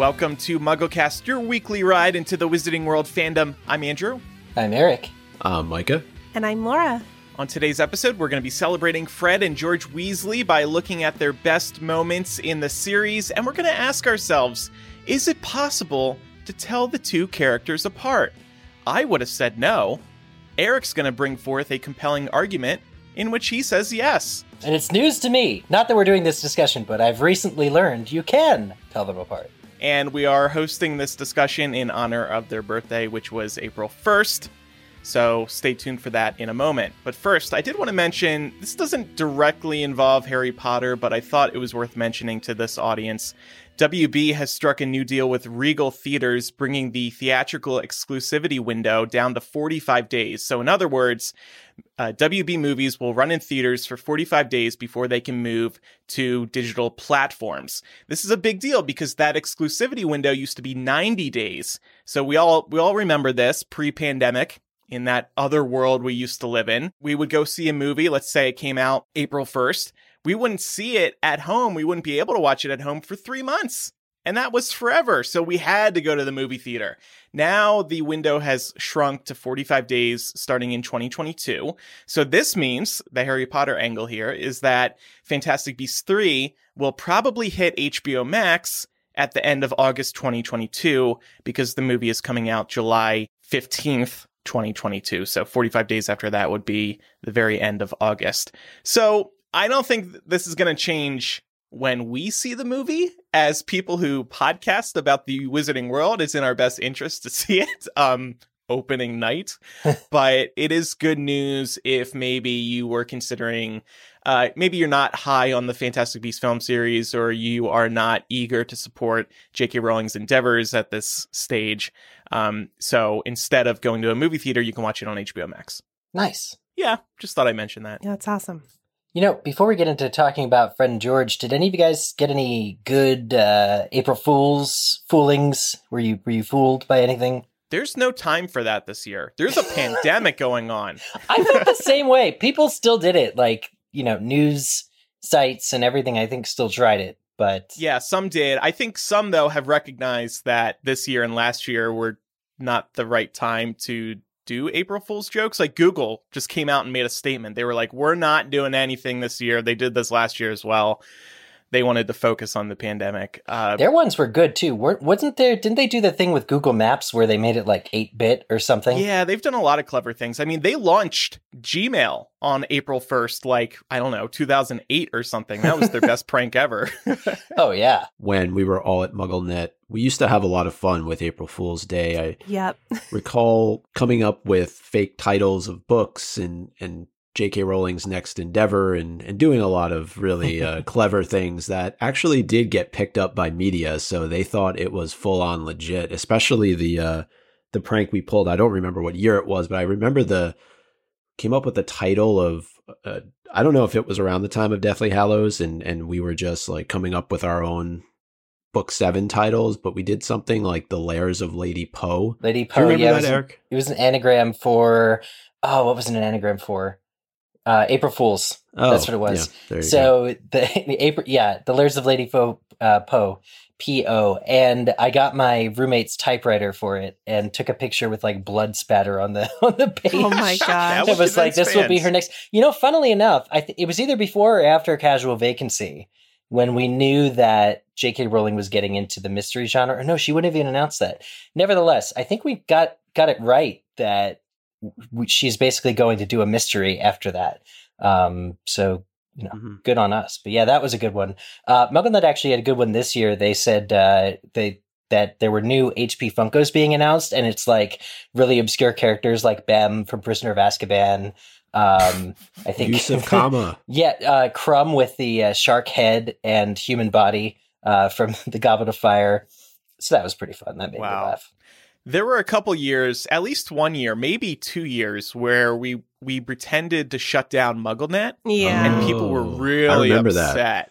Welcome to MuggleCast, your weekly ride into the Wizarding World fandom. I'm Andrew. I'm Eric. I'm Micah. And I'm Laura. On today's episode, we're going to be celebrating Fred and George Weasley by looking at their best moments in the series, and we're going to ask ourselves is it possible to tell the two characters apart? I would have said no. Eric's going to bring forth a compelling argument in which he says yes. And it's news to me. Not that we're doing this discussion, but I've recently learned you can tell them apart. And we are hosting this discussion in honor of their birthday, which was April 1st. So stay tuned for that in a moment. But first, I did want to mention this doesn't directly involve Harry Potter, but I thought it was worth mentioning to this audience. WB has struck a new deal with Regal Theaters, bringing the theatrical exclusivity window down to 45 days. So, in other words, uh, WB movies will run in theaters for 45 days before they can move to digital platforms. This is a big deal because that exclusivity window used to be 90 days. So we all we all remember this pre-pandemic in that other world we used to live in. We would go see a movie, let's say it came out April 1st. We wouldn't see it at home. We wouldn't be able to watch it at home for 3 months. And that was forever. So we had to go to the movie theater. Now the window has shrunk to 45 days starting in 2022. So this means the Harry Potter angle here is that Fantastic Beasts 3 will probably hit HBO Max at the end of August 2022 because the movie is coming out July 15th, 2022. So 45 days after that would be the very end of August. So I don't think this is going to change when we see the movie as people who podcast about the wizarding world it's in our best interest to see it um opening night but it is good news if maybe you were considering uh maybe you're not high on the fantastic beasts film series or you are not eager to support jk rowling's endeavors at this stage um so instead of going to a movie theater you can watch it on hbo max Nice. yeah just thought i'd mention that Yeah, that's awesome. You know, before we get into talking about friend George, did any of you guys get any good uh, April Fools foolings? Were you were you fooled by anything? there's no time for that this year there's a pandemic going on I felt the same way. People still did it. Like, you know, news sites and everything, I think, still tried it. But Yeah, some did. I think some though have recognized that this year and last year were not the right time to do April Fool's jokes. Like Google just came out and made a statement. They were like, "We're not doing anything this year." They did this last year as well. They wanted to focus on the pandemic. Uh, their ones were good too. Weren't, wasn't there? Didn't they do the thing with Google Maps where they made it like 8 bit or something? yeah, they've done a lot of clever things. I mean, they launched Gmail on April 1st, like, I don't know, 2008 or something. That was their best prank ever. Oh, yeah. When we were all at MuggleNet, we used to have a lot of fun with April Fool's Day. I Yep. recall coming up with fake titles of books and and J.K. Rowling's next endeavor and and doing a lot of really uh, clever things that actually did get picked up by media. So they thought it was full on legit. Especially the uh, the prank we pulled. I don't remember what year it was, but I remember the came up with the title of. Uh, I don't know if it was around the time of Deathly Hallows, and and we were just like coming up with our own book seven titles, but we did something like the Lairs of Lady Poe. Lady Poe. remember yeah, it that, was, an, Eric? it was an anagram for. Oh, what was it an anagram for? Uh, April Fools. Oh, That's what it was. yeah, there go. So the, the April, yeah, the Layers of Lady Fo, uh, Poe, P O, and I got my roommate's typewriter for it and took a picture with like blood spatter on the on the page. Oh my god! it was like convince this will be her next. You know, funnily enough, I th- it was either before or after Casual Vacancy when we knew that J.K. Rowling was getting into the mystery genre. Or no, she wouldn't have even announced that. Nevertheless, I think we got got it right that w- she's basically going to do a mystery after that. Um, so you know, Mhm. good on us. But yeah, that was a good one. Uh, MuggleNet actually had a good one this year. They said uh, they that there were new HP Funkos being announced, and it's like really obscure characters like Bem from Prisoner of Azkaban. Um, I think use of Kama. yeah, uh, Krum with the uh, shark head and human body uh, from the Goblet of Fire. So that was pretty fun. That made Wow. me laugh. There were a couple years, at least one year, maybe two years, where we we pretended to shut down MuggleNet, Yeah. and people were Oh, I really that. upset.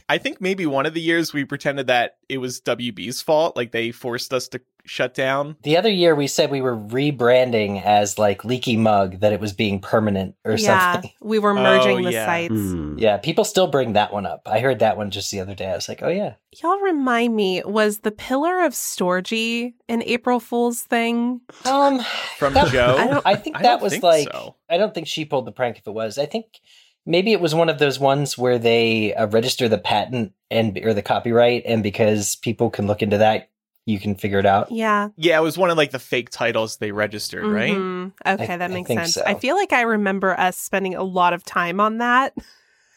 I think maybe one of the years we pretended that it was WB's fault, like they forced us to shut down. The other year we said we were rebranding as like Leaky Mug, that it was being permanent or yeah, something. we were merging Oh, the yeah. sites. Hmm. Yeah, people still bring that one up. I heard that one just the other day. I was like, oh yeah. Y'all remind me, was the Pillar of Storgé an April Fool's thing? Um, From that- Joe? I, I think I that don't was think like. so. I don't think she pulled the prank. If it was, I think maybe it was one of those ones where they uh, register the patent and or the copyright, and because people can look into that, you can figure it out. Yeah. Yeah, it was one of like the fake titles they registered, right? Mhm. Okay, I- that makes think sense. so. I feel like I remember us spending a lot of time on that.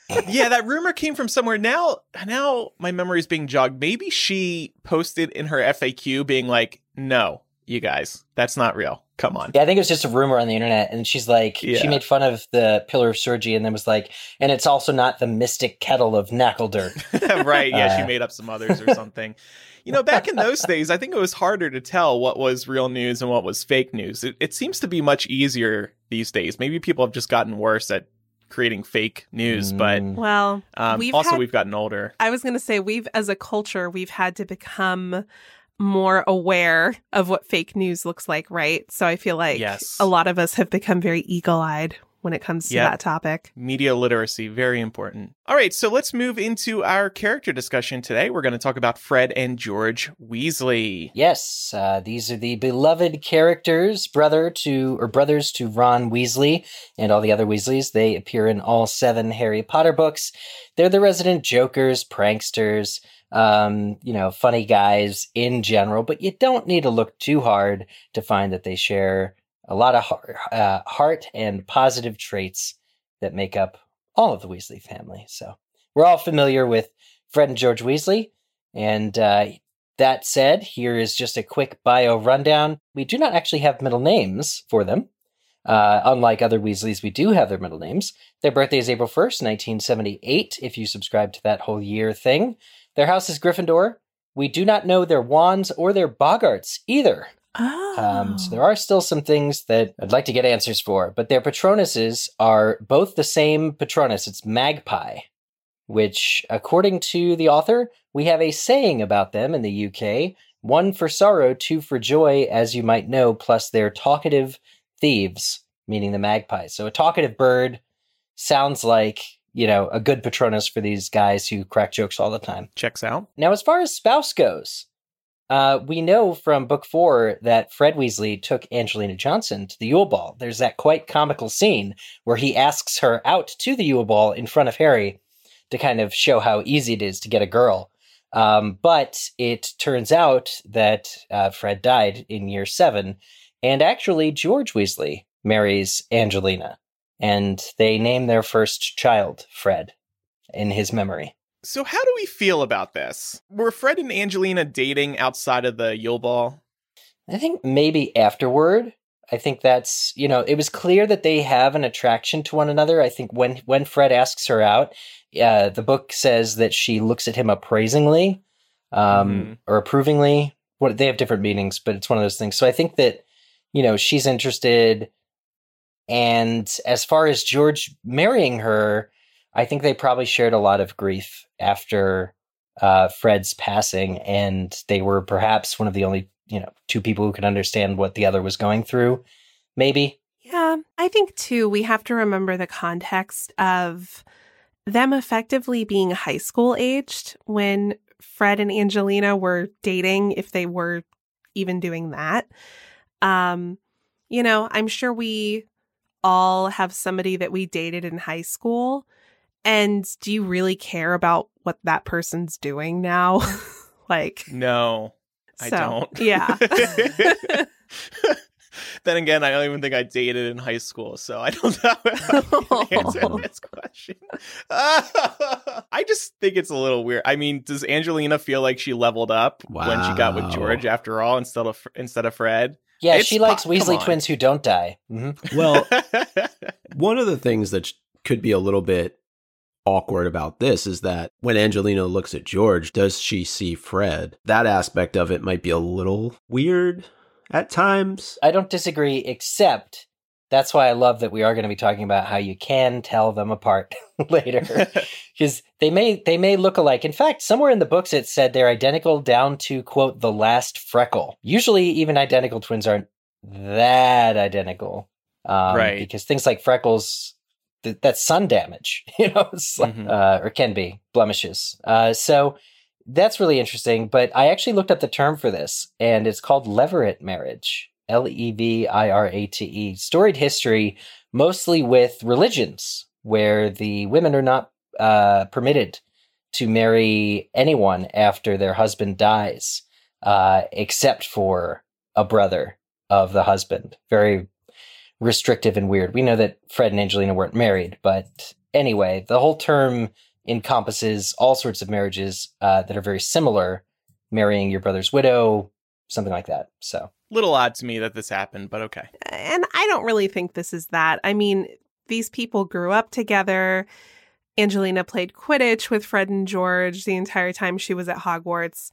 yeah, that rumor came from somewhere. Now, now my memory is being jogged. Maybe she posted in her FAQ being like, "No, you guys, that's not real. Come on." Yeah, I think it was just a rumor on the internet, and she's like, Yeah. she made fun of the Pillar of Surgery, and then was like, and it's also not the mystic kettle of Knackledurk. right? Yeah, she Uh. made up some others or something. You know, back in those days, I think it was harder to tell what was real news and what was fake news. It, it seems to be much easier these days. Maybe people have just gotten worse at creating fake news, but Mm. Well, um, We've also had- we've gotten older. I was going to say we've as a culture we've had to become more aware of what fake news looks like, right? So I feel like Yes. a lot of us have become very eagle-eyed when it comes to Yep. that topic. Media literacy, very important. All right, so let's move into our character discussion today. We're going to talk about Fred and George Weasley. Yes, uh, these are the beloved characters, brother to or brothers to Ron Weasley and all the other Weasleys. They appear in all seven Harry Potter books. They're the resident jokers, pranksters, um, you know, funny guys in general. But you don't need to look too hard to find that they share a lot of heart, uh, heart and positive traits that make up all of the Weasley family. So we're all familiar with Fred and George Weasley, and uh, that said, here is just a quick bio rundown. We do not actually have middle names for them. Uh, unlike other Weasleys, we do have their middle names. Their birthday is April 1st, 1978, if you subscribe to that whole year thing. Their house is Gryffindor. We do not know their wands or their boggarts either. Oh. Um, so there are still some things that I'd like to get answers for, but their patronuses are both the same patronus. It's Magpie, which, according to the author, we have a saying about them in the UK one for sorrow, two for joy, as you might know, plus they're talkative thieves, meaning the magpies. So a talkative bird sounds like, you know, a good patronus for these guys who crack jokes all the time. Checks out. Now, as far as spouse goes, uh, we know from book four that Fred Weasley took Angelina Johnson to the Yule Ball. There's that quite comical scene where he asks her out to the Yule Ball in front of Harry to kind of show how easy it is to get a girl. Um, but it turns out that uh, Fred died in year seven, and actually George Weasley marries Angelina, and they name their first child Fred in his memory. So, how do we feel about this? Were Fred and Angelina dating outside of the Yule Ball? I think maybe afterward. I think that's you know it was clear that they have an attraction to one another. I think when when Fred asks her out, uh, the book says that she looks at him appraisingly um, Mhm. or approvingly. What they have different meanings, but it's one of those things. So I think that you know she's interested. And as far as George marrying her, I think they probably shared a lot of grief after uh, Fred's passing, and they were perhaps one of the only you know two people who could understand what the other was going through. Maybe Yeah, I think too, we have to remember the context of them effectively being high school aged when Fred and Angelina were dating, if they were even doing that. Um, you know, I'm sure we all have somebody that we dated in high school. And do you really care about what that person's doing now? like, No, I So, don't. yeah. then again, I don't even think I dated in high school, so I don't know how I can answer this question. I just think it's a little weird. I mean, does Angelina feel like she leveled up when she got with George after all, instead of instead of Fred? yeah, It's she likes po- Weasley twins who don't die. hmm Well, one of the things that sh- could be a little bit awkward about this is that when Angelina looks at George, does she see Fred? That aspect of it might be a little weird at times. I don't disagree, except That's why I love that we are going to be talking about how you can tell them apart later, because they may they may look alike. In fact, somewhere in the books it said they're identical down to quote the last freckle. Usually, even identical twins aren't that identical, um, Right. Because things like freckles, th- that's sun damage, you know, it's like- Mhm. uh, or can be blemishes. Uh, so that's really interesting. But I actually looked up the term for this, and it's called levirate marriage. L E V I R A T E. Storied history, mostly with religions, where the women are not uh, permitted to marry anyone after their husband dies, uh, except for a brother of the husband. Very restrictive and weird. We know that Fred and Angelina weren't married, but anyway, the whole term encompasses all sorts of marriages uh, that are very similar, marrying your brother's widow, something like that. So, Little odd to me that this happened, but okay. And I don't really think this is that. I mean, these people grew up together. Angelina played Quidditch with Fred and George the entire time she was at Hogwarts.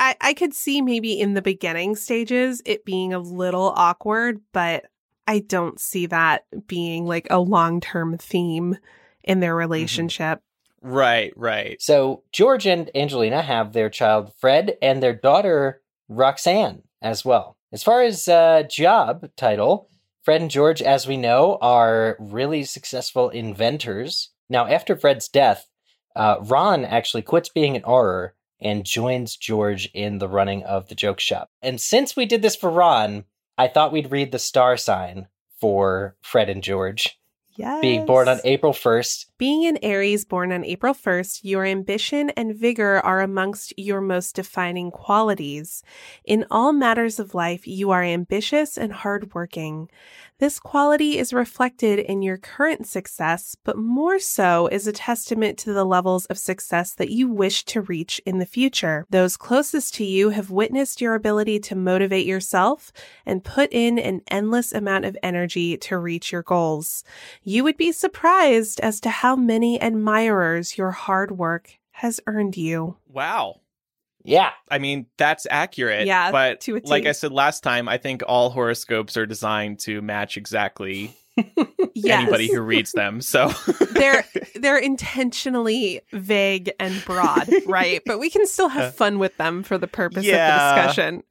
I, I could see maybe in the beginning stages it being a little awkward, but I don't see that being like a long term theme in their relationship. Right, right. so George and Angelina have their child Fred and their daughter Roxanne as well. As far as uh, job title, Fred and George, as we know, are really successful inventors. Now, after Fred's death, uh, Ron actually quits being an Auror and joins George in the running of the joke shop. And since we did this for Ron, I thought we'd read the star sign for Fred and George. Yes. Being born on April 1st, Being an Aries born on April 1st, your ambition and vigor are amongst your most defining qualities. In all matters of life, you are ambitious and hardworking. This quality is reflected in your current success, but more so is a testament to the levels of success that you wish to reach in the future. Those closest to you have witnessed your ability to motivate yourself and put in an endless amount of energy to reach your goals. You would be surprised as to how many admirers your hard work has earned you. Wow. Yeah, I mean, that's accurate. Yeah, But to a like I said last time, I think all horoscopes are designed to match exactly Yes. anybody who reads them. So they're they're intentionally vague and broad, right? But we can still have uh, fun with them for the purpose Yeah. of the discussion.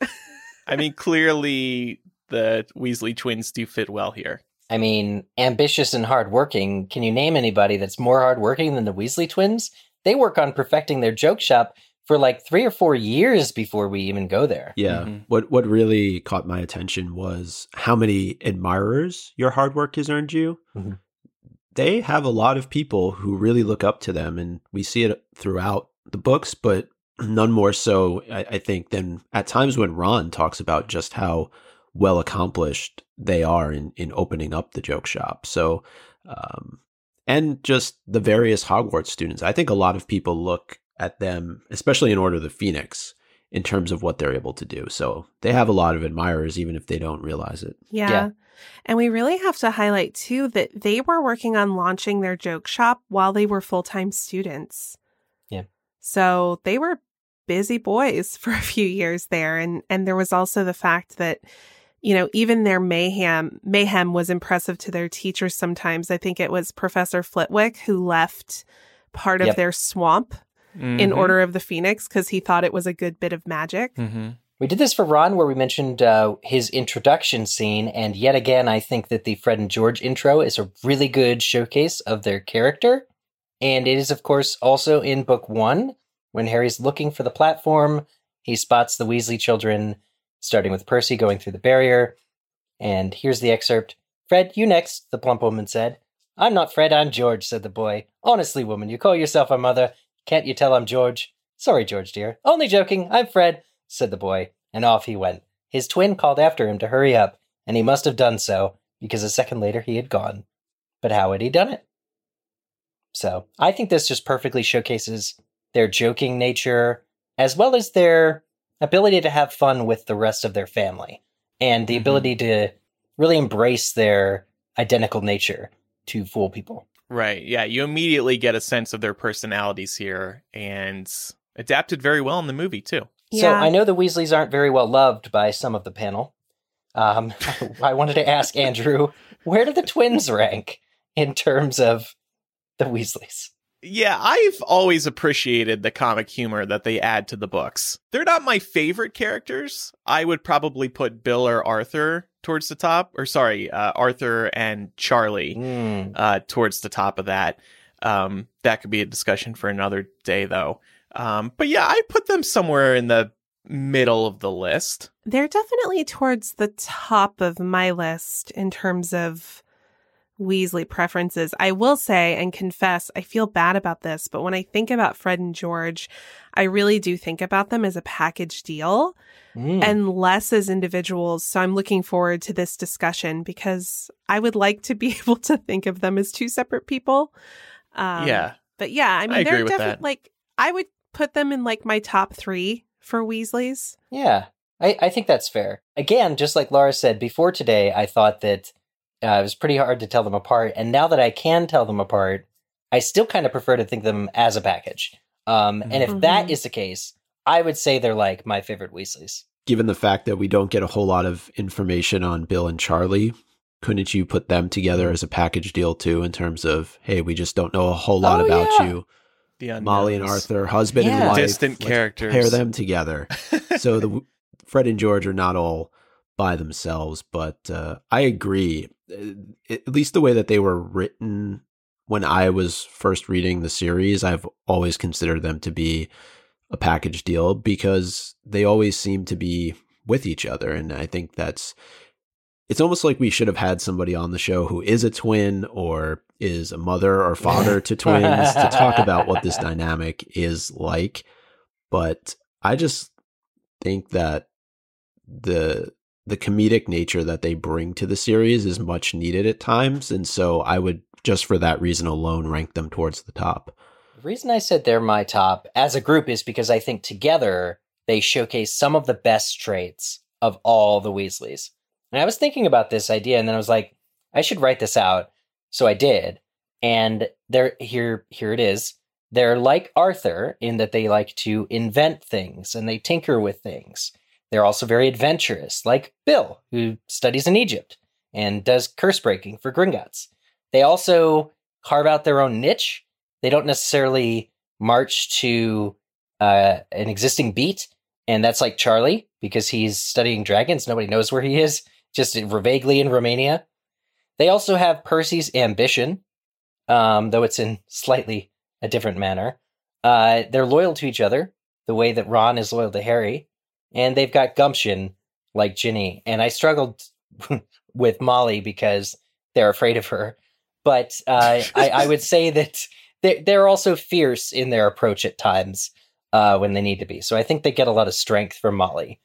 I mean, clearly the Weasley twins do fit well here. I mean, ambitious and hardworking. Can you name anybody that's more hardworking than the Weasley twins? They work on perfecting their joke shop for like three or four years before we even go there. Yeah. Mhm. What what really caught my attention was how many admirers your hard work has earned you. Mhm. They have a lot of people who really look up to them, and we see it throughout the books, but none more so, I, I think, than at times when Ron talks about just how well accomplished they are in in opening up the joke shop. So, um, and just the various Hogwarts students. I think a lot of people look at them, especially in Order of the Phoenix, in terms of what they're able to do. So they have a lot of admirers, even if they don't realize it. Yeah. Yeah. And we really have to highlight too that they were working on launching their joke shop while they were full time students. Yeah. So they were busy boys for a few years there. And and there was also the fact that, you know, even their mayhem mayhem was impressive to their teachers sometimes. I think it was Professor Flitwick who left part of Yep. their swamp in Mhm. Order of the Phoenix because he thought it was a good bit of magic. Mhm. We did this for Ron, where we mentioned uh, his introduction scene, and yet again, I think that the Fred and George intro is a really good showcase of their character. And it is, of course, also in book one when Harry's looking for the platform. He spots the Weasley children, starting with Percy going through the barrier. And here's the excerpt Fred, you next, the plump woman said. I'm not Fred, I'm George, said the boy. Honestly, woman, you call yourself a mother. Can't you tell I'm George? Sorry, George, dear. Only joking. I'm Fred, said the boy, and off he went. His twin called after him to hurry up, and he must have done so, because a second later he had gone. But how had he done it? So, I think this just perfectly showcases their joking nature, as well as their ability to have fun with the rest of their family, and the Mhm. ability to really embrace their identical nature to fool people. Right. Yeah. You immediately get a sense of their personalities here and adapted very well in the movie, too. So Yeah. I know the Weasleys aren't very well loved by some of the panel. Um, I wanted to ask Andrew, where do the twins rank in terms of the Weasleys? Yeah, I've always appreciated the comic humor that they add to the books. They're not my favorite characters. I would probably put Bill or Arthur towards the top, or sorry, uh, Arthur and Charlie Mm. uh, towards the top of that. Um, that could be a discussion for another day, though. Um, but yeah, I put them somewhere in the middle of the list. They're definitely towards the top of my list in terms of Weasley preferences. I will say and confess, I feel bad about this, but when I think about Fred and George, I really do think about them as a package deal Mm. and less as individuals. So I'm looking forward to this discussion because I would like to be able to think of them as two separate people. Um, yeah, But yeah, I mean, I they're definitely like, I would put them in like my top three for Weasleys. Yeah, I, I think that's fair. Again, just like Laura said before today, I thought that uh, it was pretty hard to tell them apart. And now that I can tell them apart, I still kind of prefer to think them as a package. Um, and if that Mhm. is the case, I would say they're like my favorite Weasleys. Given the fact that we don't get a whole lot of information on Bill and Charlie, couldn't you put them together as a package deal too? In terms of, hey, we just don't know a whole lot Oh, about yeah. you, the Molly and. Arthur, husband and wife, distant let's characters. pair them together. so the Fred and George are not all by themselves, but uh, I agree. Uh, At least the way that they were written when I was first reading the series, I've always considered them to be a package deal because they always seem to be with each other, and I think that's. It's almost like we should have had somebody on the show who is a twin or is a mother or father to twins to talk about what this dynamic is like. But I just think that the the comedic nature that they bring to the series is much needed at times and so I would just for that reason alone rank them towards the top. The reason I said they're my top as a group is because I think together they showcase some of the best traits of all the Weasleys. And I was thinking about this idea and then I was like, I should write this out. So I did. And there here here it is. They're like Arthur in that they like to invent things and they tinker with things. They're also very adventurous, like Bill, who studies in Egypt and does curse breaking for Gringotts. They also carve out their own niche they don't necessarily march to uh, an existing beat, and that's like Charlie because he's studying dragons. Nobody knows where he is, just vaguely in Romania. They also have Percy's ambition, um, though it's in slightly a different manner. Uh, they're loyal to each other, the way that Ron is loyal to Harry, and they've got gumption like Ginny. And I struggled with Molly because they're afraid of her, but uh, I, I would say that they're, they're also fierce in their approach at times uh, when they need to be. So I think they get a lot of strength from Molly.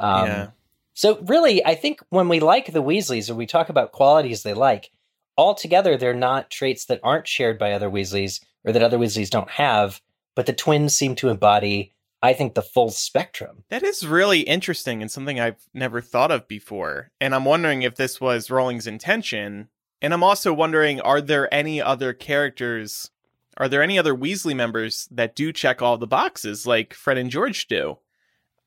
Um, Yeah. So really, I think when we like the Weasleys or we talk about qualities they like, altogether they're not traits that aren't shared by other Weasleys or that other Weasleys don't have, but the twins seem to embody, I think, the full spectrum. That is really interesting and something I've never thought of before. And I'm wondering if this was Rowling's intention. And I'm also wondering are there any other characters, are there any other Weasley members that do check all the boxes like Fred and George do?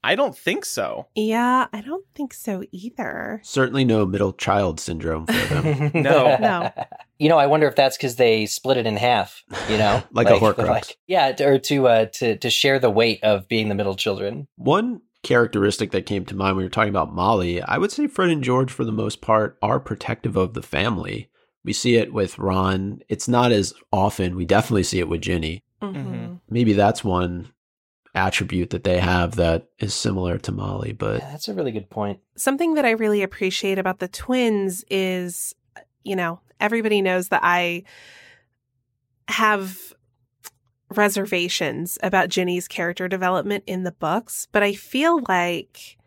I don't think so. Yeah, I don't think so either. Certainly no middle child syndrome for them. No. No. You know, I wonder if that's because they split it in half. You know, Like a Horcrux. yeah, to- or to uh, to to share the weight of being the middle children. One characteristic that came to mind when we were talking about Molly, I would say Fred and George, for the most part, are protective of the family. We see it with Ron. It's not as often. We definitely see it with Ginny. Mhm. Maybe that's one attribute that they have that is similar to Molly, but Yeah, that's a really good point. Something that I really appreciate about the twins is, you know, everybody knows that I have reservations about Ginny's character development in the books, but I feel like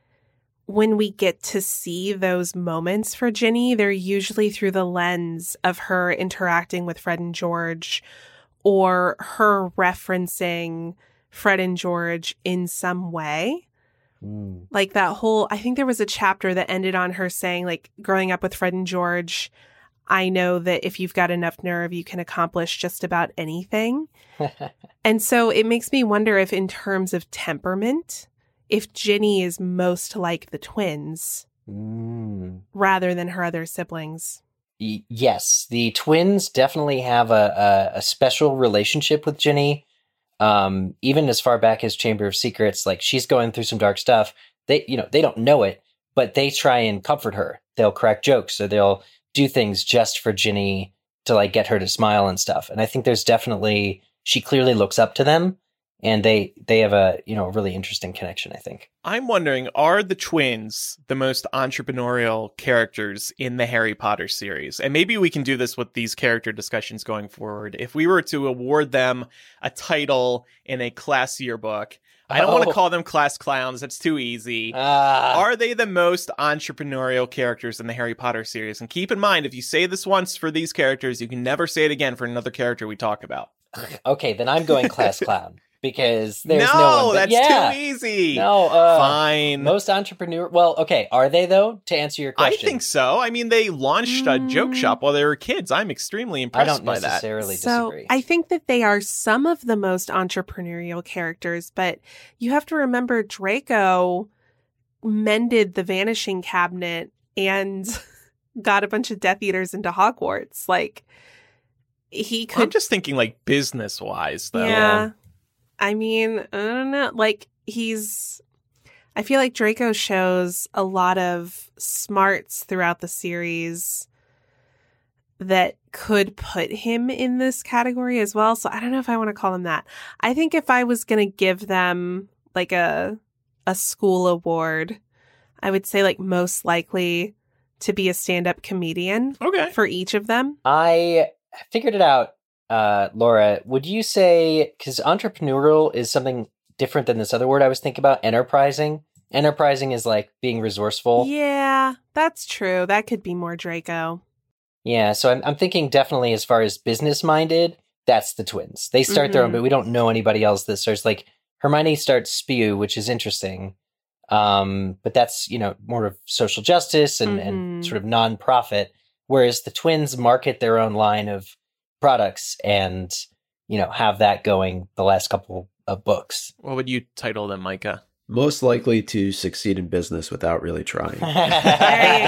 when we get to see those moments for Ginny, they're usually through the lens of her interacting with Fred and George or her referencing Fred and George in some way Mm. like that whole i think there was a chapter that ended on her saying like growing up with fred and george i know that if you've got enough nerve you can accomplish just about anything and so it makes me wonder if in terms of temperament if ginny is most like the twins Mm. rather than her other siblings. Y- yes, the twins definitely have a, a, a special relationship with Ginny. Um, even as far back as Chamber of Secrets, like she's going through some dark stuff. They, you know, they don't know it, but they try and comfort her. They'll crack jokes or they'll do things just for Ginny to like get her to smile and stuff. And I think there's definitely she clearly looks up to them, and they they have a you know a really interesting connection. I think. I'm wondering, are the twins the most entrepreneurial characters in the Harry Potter series? And maybe we can do this with these character discussions going forward. If we were to award them a title in a classier book, I don't want to Oh. call them class clowns. That's too easy. Ah, Are they the most entrepreneurial characters in the Harry Potter series? And keep in mind, if you say this once for these characters, you can never say it again for another character we talk about. okay, then I'm going class clown because there's no, no, one. But that's yeah, too easy. No, uh, Fine. Most entrepreneur. Well, okay, are they though? To answer your question, I think so. I mean, they launched a joke Mm. shop while they were kids. I'm extremely impressed I don't by that. necessarily so. I think that they are some of the most entrepreneurial characters, but you have to remember Draco mended the vanishing cabinet and got a bunch of Death Eaters into Hogwarts. Like he I'm could just thinking like business wise, though. Yeah. I mean, I don't know. Like he's I feel like Draco shows a lot of smarts throughout the series that could put him in this category as well. So I don't know if I want to call him that. I think if I was going to give them like a a school award, I would say like most likely to be a stand-up comedian Okay. for each of them. I figured it out, uh, Laura. Would you say because entrepreneurial is something different than this other word I was thinking about? Enterprising. Enterprising is like being resourceful. Yeah, that's true. That could be more Draco. Yeah, so I'm, I'm thinking definitely as far as business minded, that's the twins. They start their own, Mhm. but we don't know anybody else that starts like Hermione starts Spew, which is interesting. Um, but that's you know more of social justice and, and Mhm. sort of non-profit, whereas the twins market their own line of products and you know have that going the last couple of books. What would you title them, Micah? Most likely to succeed in business without really trying. There you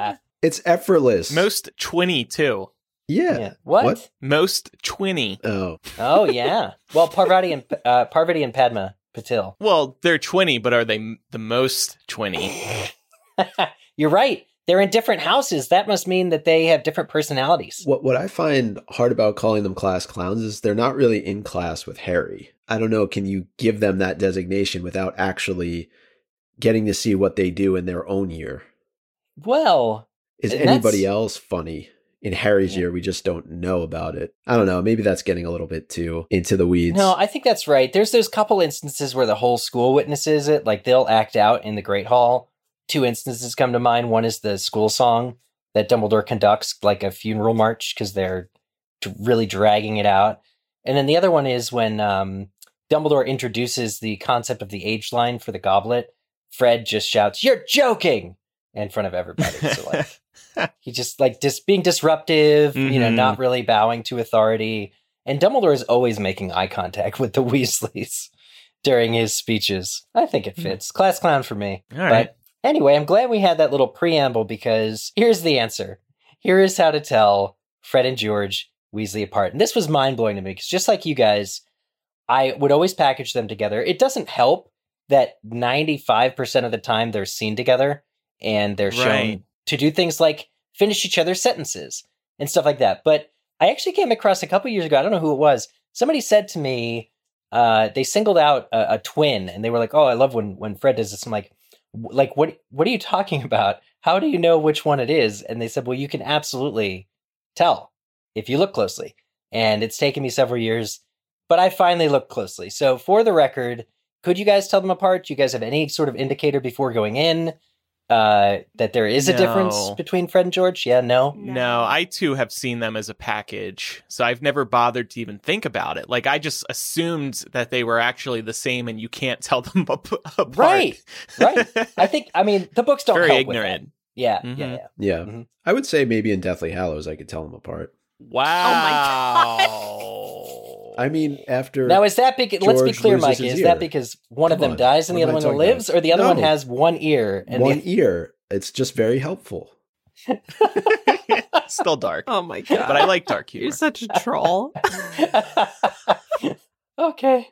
go. it's effortless. Most twinny too. yeah. yeah. What? What? Most twinny. Oh, Oh yeah. Well, Parvati and uh, Parvati and Padma Patil. Well, they're twinny, but are they m- the most twinny? You're right. They're in different houses. That must mean that they have different personalities. what what I find hard about calling them class clowns is they're not really in class with Harry. I don't know. Can you give them that designation without actually getting to see what they do in their own year? Well, Is anybody that's- else funny in Harry's Yeah. year? We just don't know about it. I don't know. Maybe that's getting a little bit too into the weeds. no, I think that's right. There's those couple instances where the whole school witnesses it, like they'll act out in the Great Hall. Two instances come to mind. One is the school song that Dumbledore conducts, like a funeral march, because they're really dragging it out. And then the other one is when um, Dumbledore introduces the concept of the age line for the goblet. Fred just shouts, "You're joking!" in front of everybody. So like. he just like just being disruptive, you know, not really bowing to authority. And Dumbledore is always making eye contact with the Weasleys during his speeches. I think it fits. Class clown for me. All right. Anyway, I'm glad we had that little preamble because here's the answer. Here is how to tell Fred and George Weasley apart. And this was mind blowing to me because just like you guys, I would always package them together. It doesn't help that 95% of the time they're seen together and they're shown Right. to do things like finish each other's sentences and stuff like that. But I actually came across a couple years ago, I don't know who it was. Somebody said to me, uh, they singled out a, a twin and they were like, "Oh, I love when when Fred does this." I'm like, "W- "Like what? What are you talking about? How do you know which one it is?" And they said, "Well, you can absolutely tell if you look closely." And it's taken me several years, but I finally looked closely. So, for the record, could you guys tell them apart? Do you guys have any sort of indicator before going in uh, that there is a difference between Fred and George? Yeah, no. No, I too have seen them as a package, so I've never bothered to even think about it. Like I just assumed that they were actually the same, and you can't tell them ap- apart. Right, right. I think. I mean, the books don't Very help with that. ignorant. Yeah, Mhm. yeah, yeah. Yeah. Mhm. I would say maybe in Deathly Hallows I could tell them apart. Wow. I mean, after Now, is that because? Let's be clear, Mike. his Is that because one of them on, dies and the other one talking lives, or the other one has one ear and one the ear, it's just very helpful. Still dark, Oh my god. but I like dark humor. You're such a troll. okay.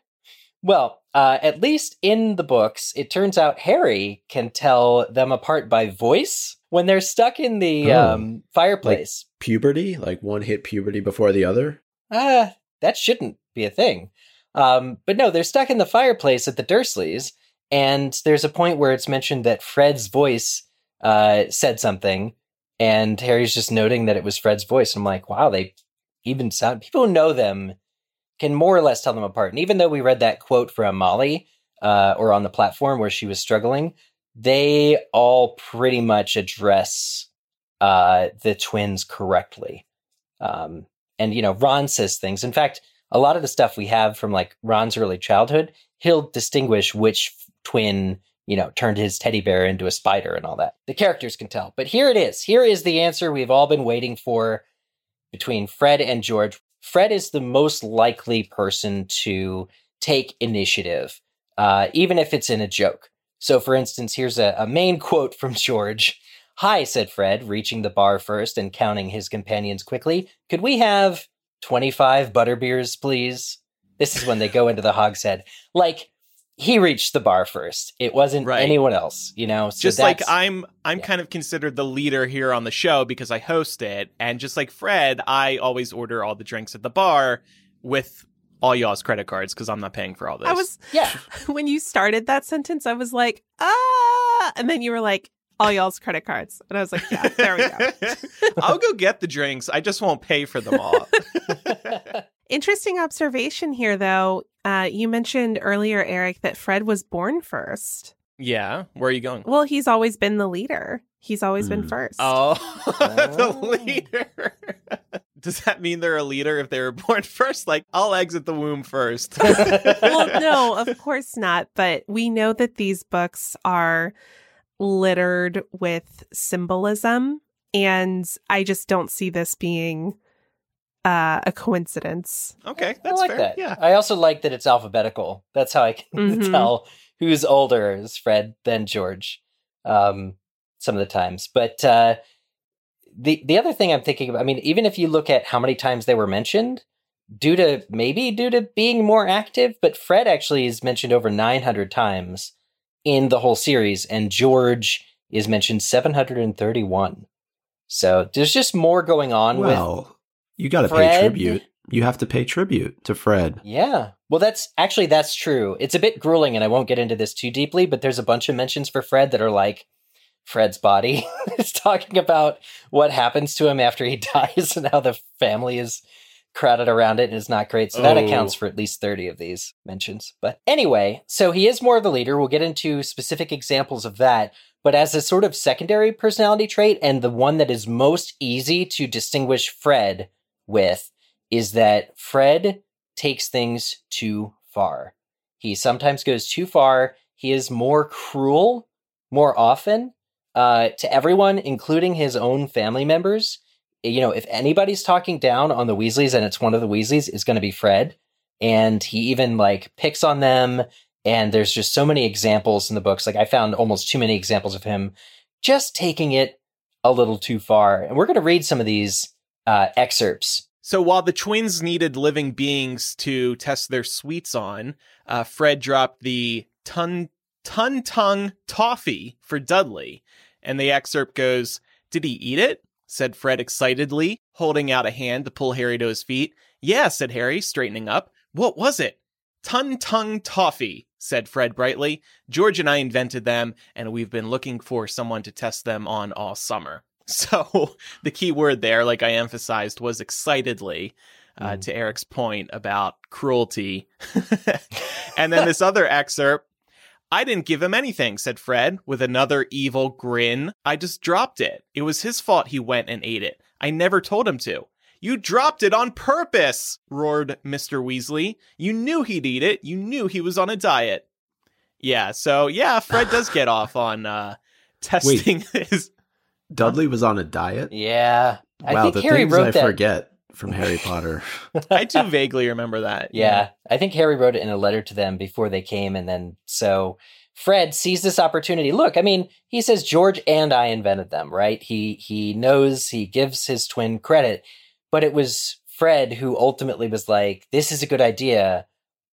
Well, uh, at least in the books, it turns out Harry can tell them apart by voice when they're stuck in the Oh. um, fireplace. Puberty, like one hit puberty before the other. Ah, that shouldn't be a thing. Um, but no, they're stuck in the fireplace at the Dursleys, and there's a point where it's mentioned that Fred's voice uh, said something, and Harry's just noting that it was Fred's voice. I'm like, wow, they even sound. People who know them can more or less tell them apart. And even though we read that quote from Molly, uh, or on the platform where she was struggling, they all pretty much address uh, the twins correctly. Um, and you know, Ron says things. In fact, a lot of the stuff we have from like Ron's early childhood, he'll distinguish which twin, you know, turned his teddy bear into a spider and all that. The characters can tell. But here it is. Here is the answer we've all been waiting for between Fred and George. Fred is the most likely person to take initiative, uh, even if it's in a joke. So, for instance, here's a, a main quote from George. Hi, said Fred, reaching the bar first and counting his companions quickly. Could we have 25 butterbeers, please? This is when they go into the Hog's Head. Like, he reached the bar first. It wasn't Right. anyone else, you know? So just like I'm I'm yeah. kind of considered the leader here on the show because I host it and just like Fred I always order all the drinks at the bar with all y'all's credit cards because I'm not paying for all this. I was Yeah. when you started that sentence, I was like, ah, and then you were like, all y'all's credit cards, and I was like, yeah, there we go. I'll go get the drinks. I just won't pay for them all. Interesting observation here, though. Uh, you mentioned earlier, Eric, that Fred was born first. yeah, where are you going? Well, he's always been the leader. He's always been Hmm. first. Oh, the Oh. leader. Does that mean they're a leader if they were born first? Like, I'll exit the womb first. well, no, of course not. But we know that these books are littered with symbolism, and I just don't see this being uh, a coincidence. Okay, I like fair. that. Yeah. I also like that it's alphabetical. That's how I can Mhm. tell who's older is Fred than George. Um, some of the times, but uh, the the other thing I'm thinking about, I mean, even if you look at how many times they were mentioned, due to maybe due to being more active, but Fred actually is mentioned over 900 times in the whole series, and George is mentioned 731. So there's just more going on with Well, you got to pay tribute. You have to pay tribute to Fred. Yeah. Well, that's actually that's true. It's a bit grueling, and I won't get into this too deeply, but there's a bunch of mentions for Fred that are like Fred's body. it's talking about what happens to him after he dies and how the family is crowded around it and is not great. So that Oh. accounts for at least 30 of these mentions. But anyway, so he is more of the leader. We'll get into specific examples of that. But as a sort of secondary personality trait, and the one that is most easy to distinguish Fred with, is that Fred takes things too far. He sometimes goes too far. He is more cruel more often uh, to everyone, including his own family members. You know, if anybody's talking down on the Weasleys and it's one of the Weasleys, it's going to be Fred. And he even like picks on them. And there's just so many examples in the books. Like I found almost too many examples of him just taking it a little too far. And we're going to read some of these uh, excerpts So while the twins needed living beings to test their sweets on, uh, Fred dropped the ton ton tongue toffee for Dudley, and the excerpt goes, "Did he eat it?" Said Fred excitedly, holding out a hand to pull Harry to his feet. "Yeah," said Harry, straightening up. "What was it?" Ton tongue toffee, said Fred brightly. George and I invented them, and we've been looking for someone to test them on all summer. So the key word there, like I emphasized, was excitedly. Uh, Mm. To Eric's point about cruelty. and then this other excerpt I didn't give him anything, said Fred, with another evil grin. I just dropped it. It was his fault he went and ate it. I never told him to. You dropped it on purpose, roared Mr. Weasley. You knew he'd eat it. You knew he was on a diet. Yeah, so yeah, Fred does get off on uh, testing his. Dudley was on a diet. Yeah. I wow, think the Harry things wrote I that. forget from Harry Potter. I do vaguely remember that. Yeah, I think Harry wrote it in a letter to them before they came, and then so Fred sees this opportunity. Look, I mean, he says George and I invented them, right? He he knows he gives his twin credit, but it was Fred who ultimately was like, "This is a good idea.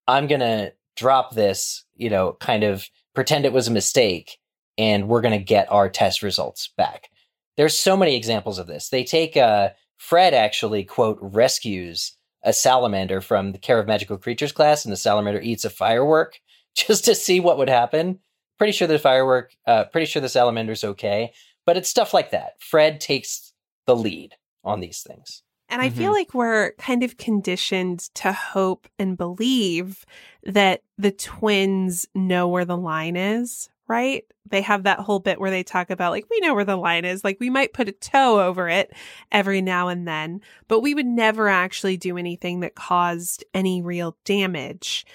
I'm gonna drop this, you know, kind of pretend it was a mistake, and we're gonna get our test results back." There's so many examples of this. They take uh, Fred actually quote rescues a salamander from the Care of Magical Creatures class, and the salamander eats a firework just to see what would happen. Pretty sure the firework, uh, pretty sure the salamander's okay, but it's stuff like that. Fred takes the lead on these things. And I mm-hmm. feel like we're kind of conditioned to hope and believe that the twins know where the line is, right? They have that whole bit where they talk about, like, we know where the line is. Like, we might put a toe over it every now and then, but we would never actually do anything that caused any real damage.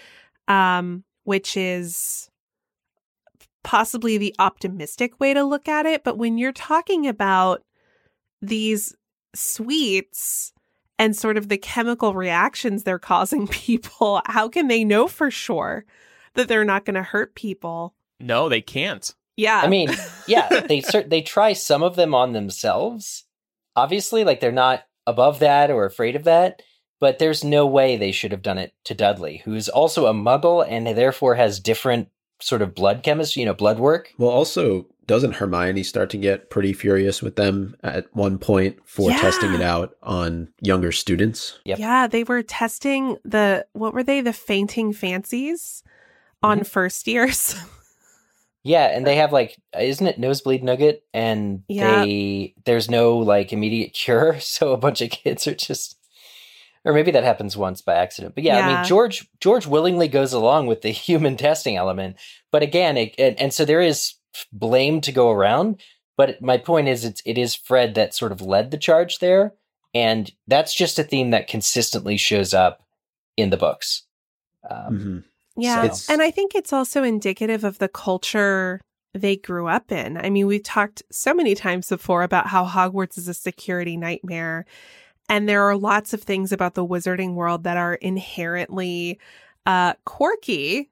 Um, which is possibly the optimistic way to look at it. But when you're talking about these sweets and sort of the chemical reactions they're causing people, how can they know for sure that they're not going to hurt people? No, they can't. Yeah. I mean, yeah, they they try some of them on themselves. Obviously, like they're not above that or afraid of that, but there's no way they should have done it to Dudley, who's also a muggle and therefore has different sort of blood chemistry, you know, blood work. Well, also, doesn't Hermione start to get pretty furious with them at one point for yeah. testing it out on younger students? Yep. Yeah, they were testing the, what were they, the fainting fancies on mm-hmm. first years. Yeah, and they have like, isn't it nosebleed nugget? And yeah. they there's no like immediate cure, so a bunch of kids are just or maybe that happens once by accident. But yeah, yeah, I mean George George willingly goes along with the human testing element, but again, it, and, and so there is blame to go around. But my point is, it's it is Fred that sort of led the charge there, and that's just a theme that consistently shows up in the books. Um, mm-hmm. Yeah, so. and I think it's also indicative of the culture they grew up in. I mean, we've talked so many times before about how Hogwarts is a security nightmare and there are lots of things about the wizarding world that are inherently uh, quirky,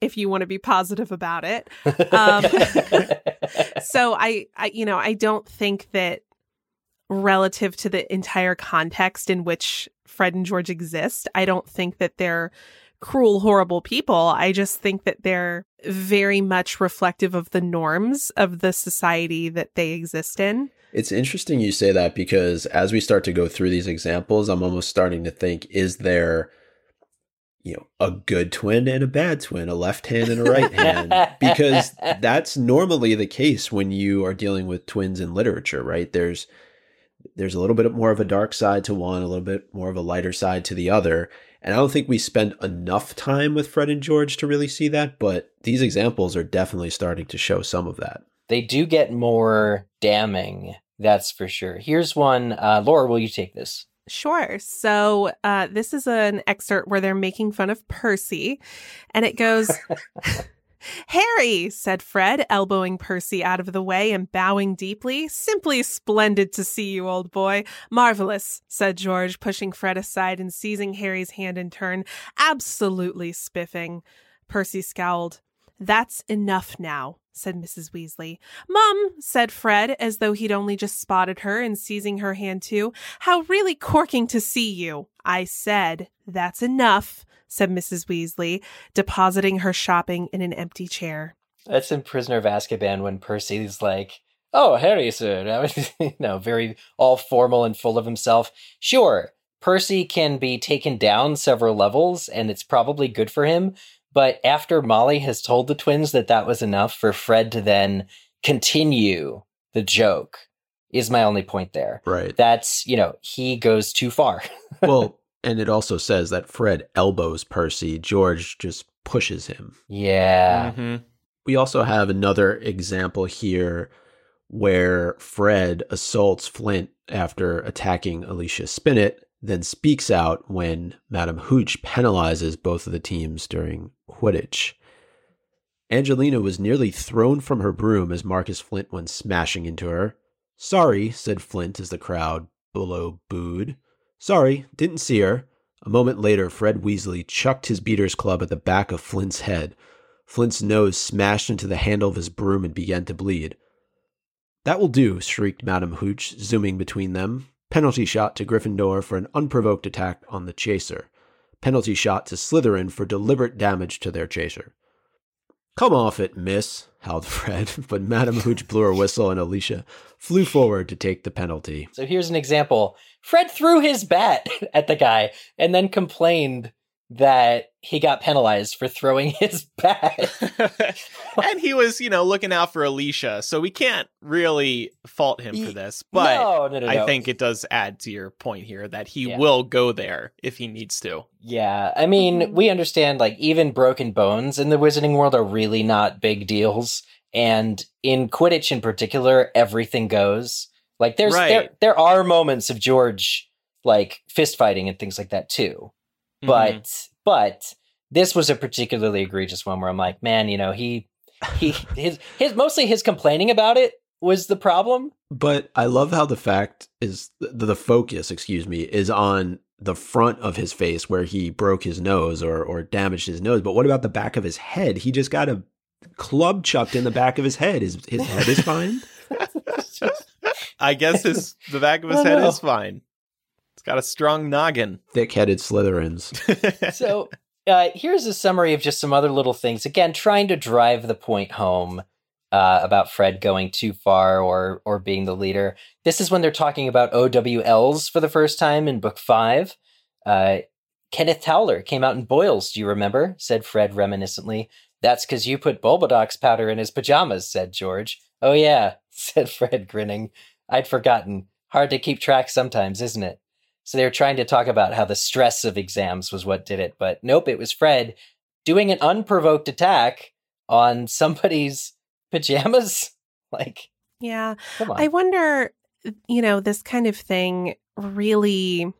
if you want to be positive about it. Um, so I, I, you know, I don't think that relative to the entire context in which Fred and George exist, I don't think that they're cruel, horrible people. I just think that they're very much reflective of the norms of the society that they exist in. It's interesting you say that because as we start to go through these examples, I'm almost starting to think is there you know a good twin and a bad twin, a left hand and a right hand because that's normally the case when you are dealing with twins in literature, right? There's there's a little bit more of a dark side to one, a little bit more of a lighter side to the other. And I don't think we spend enough time with Fred and George to really see that, but these examples are definitely starting to show some of that. They do get more damning that's for sure. Here's one. Uh, Laura, will you take this? Sure. So uh, this is an excerpt where they're making fun of Percy, and it goes. Harry, said Fred, elbowing Percy out of the way and bowing deeply. Simply splendid to see you, old boy. Marvelous, said George, pushing Fred aside and seizing Harry's hand in turn. Absolutely spiffing. Percy scowled. That's enough now, said Mrs. Weasley. Mum, said Fred, as though he'd only just spotted her and seizing her hand too. How really corking to see you. I said, That's enough, said Mrs. Weasley, depositing her shopping in an empty chair. That's in Prisoner of Azkaban when Percy's like, Oh, Harry, sir. you know, very all formal and full of himself. Sure, Percy can be taken down several levels, and it's probably good for him. But after Molly has told the twins that that was enough for Fred to then continue the joke, is my only point there. Right. That's, you know, he goes too far. well, and it also says that Fred elbows Percy, George just pushes him. Yeah. Mm-hmm. We also have another example here where Fred assaults Flint after attacking Alicia Spinnet then speaks out when Madam Hooch penalizes both of the teams during Quidditch. Angelina was nearly thrown from her broom as Marcus Flint went smashing into her. Sorry, said Flint as the crowd below booed. Sorry, didn't see her. A moment later, Fred Weasley chucked his beater's club at the back of Flint's head. Flint's nose smashed into the handle of his broom and began to bleed. That will do, shrieked Madam Hooch, zooming between them. Penalty shot to Gryffindor for an unprovoked attack on the chaser. Penalty shot to Slytherin for deliberate damage to their chaser. Come off it, miss, howled Fred, but Madam Hooch blew her whistle and Alicia flew forward to take the penalty. So here's an example. Fred threw his bat at the guy and then complained that he got penalized for throwing his bat. and he was, you know, looking out for Alicia, so we can't really fault him for this. But no, no, no, I think it does add to your point here that he Yeah. will go there if he needs to. Yeah, I mean, mm-hmm. we understand like even broken bones in the wizarding world are really not big deals, and in Quidditch in particular, everything goes. Like there's there there are moments of George like fist fighting and things like that too. Mhm. But but this was a particularly egregious one where I'm like, man, you know, he he his his mostly his complaining about it was the problem. But I love how the fact is the, the focus, excuse me, is on the front of his face where he broke his nose or or damaged his nose. But what about the back of his head? He just got a club chucked in the back of his head. His his head is fine. I guess his the back of his head know. is fine. It's got a strong noggin. Thick-headed Slytherins. so uh, here's a summary of just some other little things. Again, trying to drive the point home uh, about Fred going too far or or being the leader. This is when they're talking about OWLs for the first time in book five. Uh, Kenneth Towler came out in boils. Do you remember? said Fred reminiscently. That's because you put Bulbadox powder in his pajamas," said George. "Oh yeah," said Fred, grinning. "I'd forgotten. Hard to keep track sometimes, isn't it?" So they were trying to talk about how the stress of exams was what did it, but nope, it was Fred doing an unprovoked attack on somebody's pajamas. Like, Yeah. come on. I wonder, you know, this kind of thing really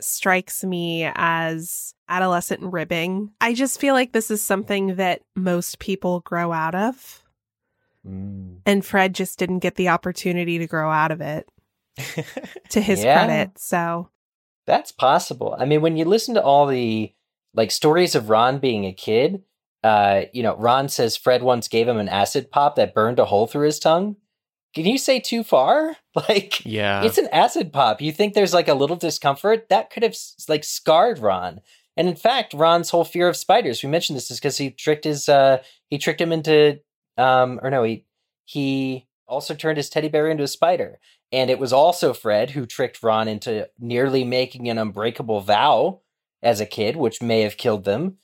strikes me as adolescent ribbing. I just feel like this is something that most people grow out of. Mm. And Fred just didn't get the opportunity to grow out of it, to his Yeah. credit. So, That's possible. I mean, when you listen to all the like stories of Ron being a kid, uh, you know, Ron says Fred once gave him an acid pop that burned a hole through his tongue. Can you say too far? Like, yeah. it's an acid pop. You think there's like a little discomfort that could have like scarred Ron. And in fact, Ron's whole fear of spiders, we mentioned this is because he tricked his uh he tricked him into um or no, he he also turned his teddy bear into a spider. And it was also Fred who tricked Ron into nearly making an unbreakable vow as a kid, which may have killed them.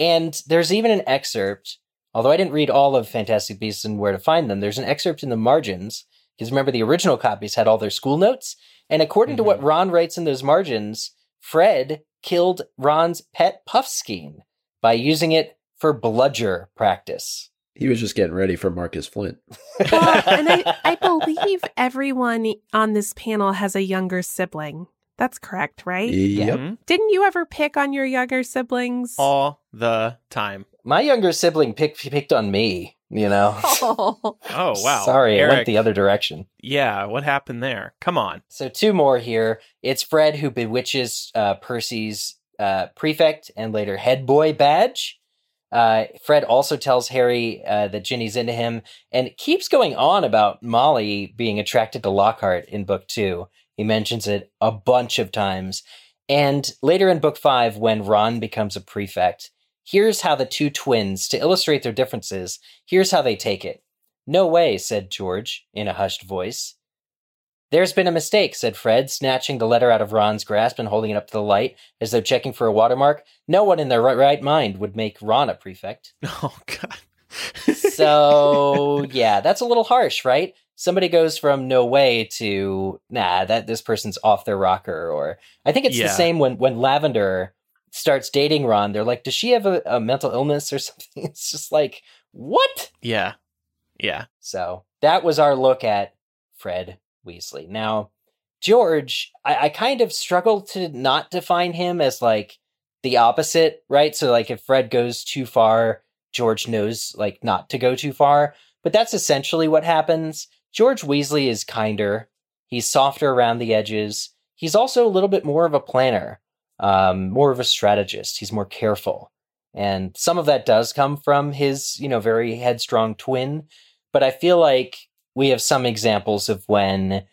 And there's even an excerpt, although I didn't read all of Fantastic Beasts and Where to Find Them, there's an excerpt in the margins because remember, the original copies had all their school notes. And according to what mm-hmm. Ron writes in those margins, Fred killed Ron's pet Puffskein by using it for bludger practice. He was just getting ready for Marcus Flint. well, and I, I believe everyone on this panel has a younger sibling. That's correct, right? Yep. Mhm. Didn't you ever pick on your younger siblings? All the time. My younger sibling picked picked on me, you know. Oh. Oh wow. Sorry, it Eric. went the other direction. Yeah, what happened there? Come on. So two more here. It's Fred who bewitches uh, Percy's uh, prefect and later head boy badge. Uh, Fred also tells Harry uh, that Ginny's into him and keeps going on about Molly being attracted to Lockhart in book two. He mentions it a bunch of times. And later in book five, when Ron becomes a prefect, here's how the two twins, to illustrate their differences, here's how they take it. No way, said George in a hushed voice. There's been a mistake, said Fred, snatching the letter out of Ron's grasp and holding it up to the light as though checking for a watermark. No one in their right, mind would make Ron a prefect. Oh god. So, yeah, that's a little harsh, right? Somebody goes from no way to nah, that this person's off their rocker or I think it's the same when when Lavender starts dating Ron, they're like, "Does she have a, a mental illness or something?" It's just like, "What?" yeah. Yeah. So that was our look at Fred Weasley. Now, George, I, I kind of struggle to not define him as like the opposite, right? So, like, if Fred goes too far, George knows like not to go too far. But that's essentially what happens. George Weasley is kinder. He's softer around the edges. he's also a little bit more of a planner, um, more of a strategist. He's more careful. And some of that does come from his, you know, very headstrong twin. But I feel like we have some examples of when,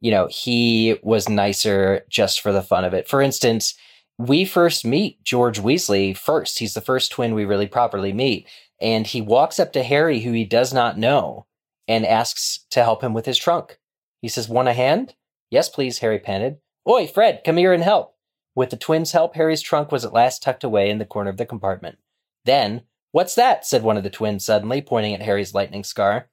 you know, he was nicer just for the fun of it. For instance, we first meet George Weasley first. He's the first twin we really properly meet. And he walks up to Harry, who he does not know, and asks to help him with his trunk. He says, Want a hand? Yes, please, Harry panted. Oi, Fred, come here and help. With the twins' help, Harry's trunk was at last tucked away in the corner of the compartment. Then, What's that? said one of the twins suddenly, pointing at Harry's lightning scar.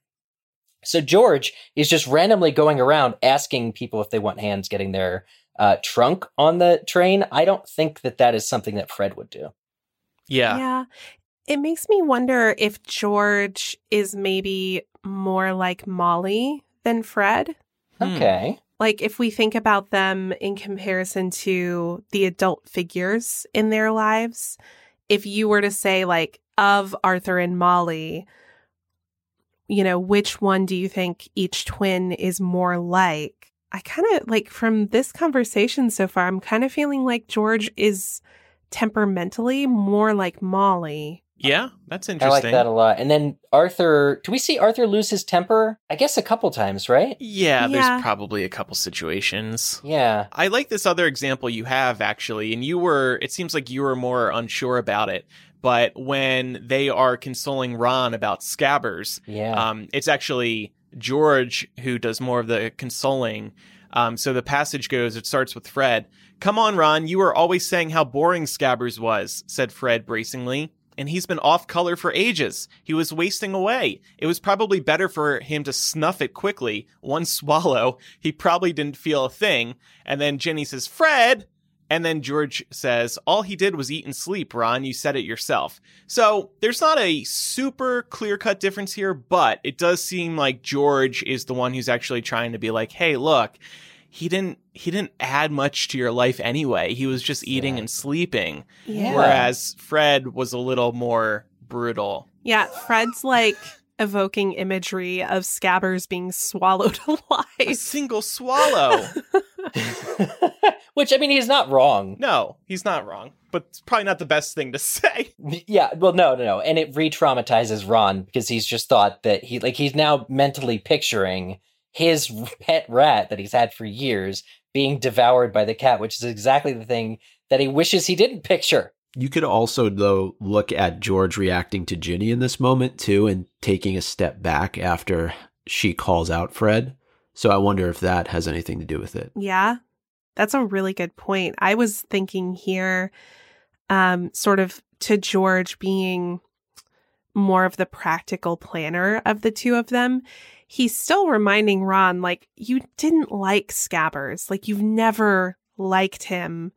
So George is just randomly going around asking people if they want hands getting their uh, trunk on the train. I don't think that that is something that Fred would do. Yeah. Yeah. It makes me wonder if George is maybe more like Molly than Fred. Hmm. Okay. Like if we think about them in comparison to the adult figures in their lives, if you were to say like of Arthur and Molly, you know, which one do you think each twin is more like? I kind of like from this conversation so far, I'm kind of feeling like George is temperamentally more like Molly. Yeah, that's interesting. I like that a lot. And then Arthur, do we see Arthur lose his temper? I guess a couple times, right? Yeah, Yeah. there's probably a couple situations. Yeah. I like this other example you have actually, and you were it seems like you were more unsure about it, but when they are consoling Ron about Scabbers, Yeah. um, it's actually George who does more of the consoling. Um, so the passage goes, it starts with Fred. Come on, Ron, you were always saying how boring Scabbers was, said Fred bracingly. And he's been off color for ages. He was wasting away. It was probably better for him to snuff it quickly. One swallow, he probably didn't feel a thing. And then Ginny says, Fred! And then George says, All he did was eat and sleep, Ron. You said it yourself. So there's not a super clear cut difference here, but it does seem like George is the one who's actually trying to be like, Hey, look, he didn't he didn't add much to your life anyway. He was just eating Yeah. and sleeping. Yeah. Whereas Fred was a little more brutal. Yeah, Fred's like evoking imagery of Scabbers being swallowed A alive. single swallow. Which, I mean, he's not wrong. no, he's not wrong, but it's probably not the best thing to say. Yeah, well, no, no, no. And it re traumatizes Ron because he's just thought that he, like, he's now mentally picturing his pet rat that he's had for years being devoured by the cat, which is exactly the thing that he wishes he didn't picture. You could also, though, look at George reacting to Ginny in this moment, too, and taking a step back after she calls out Fred. So I wonder if that has anything to do with it. Yeah, that's a really good point. I was thinking here, um, sort of to George being more of the practical planner of the two of them. He's still reminding Ron, like, you didn't like Scabbers. Like, you've never liked him.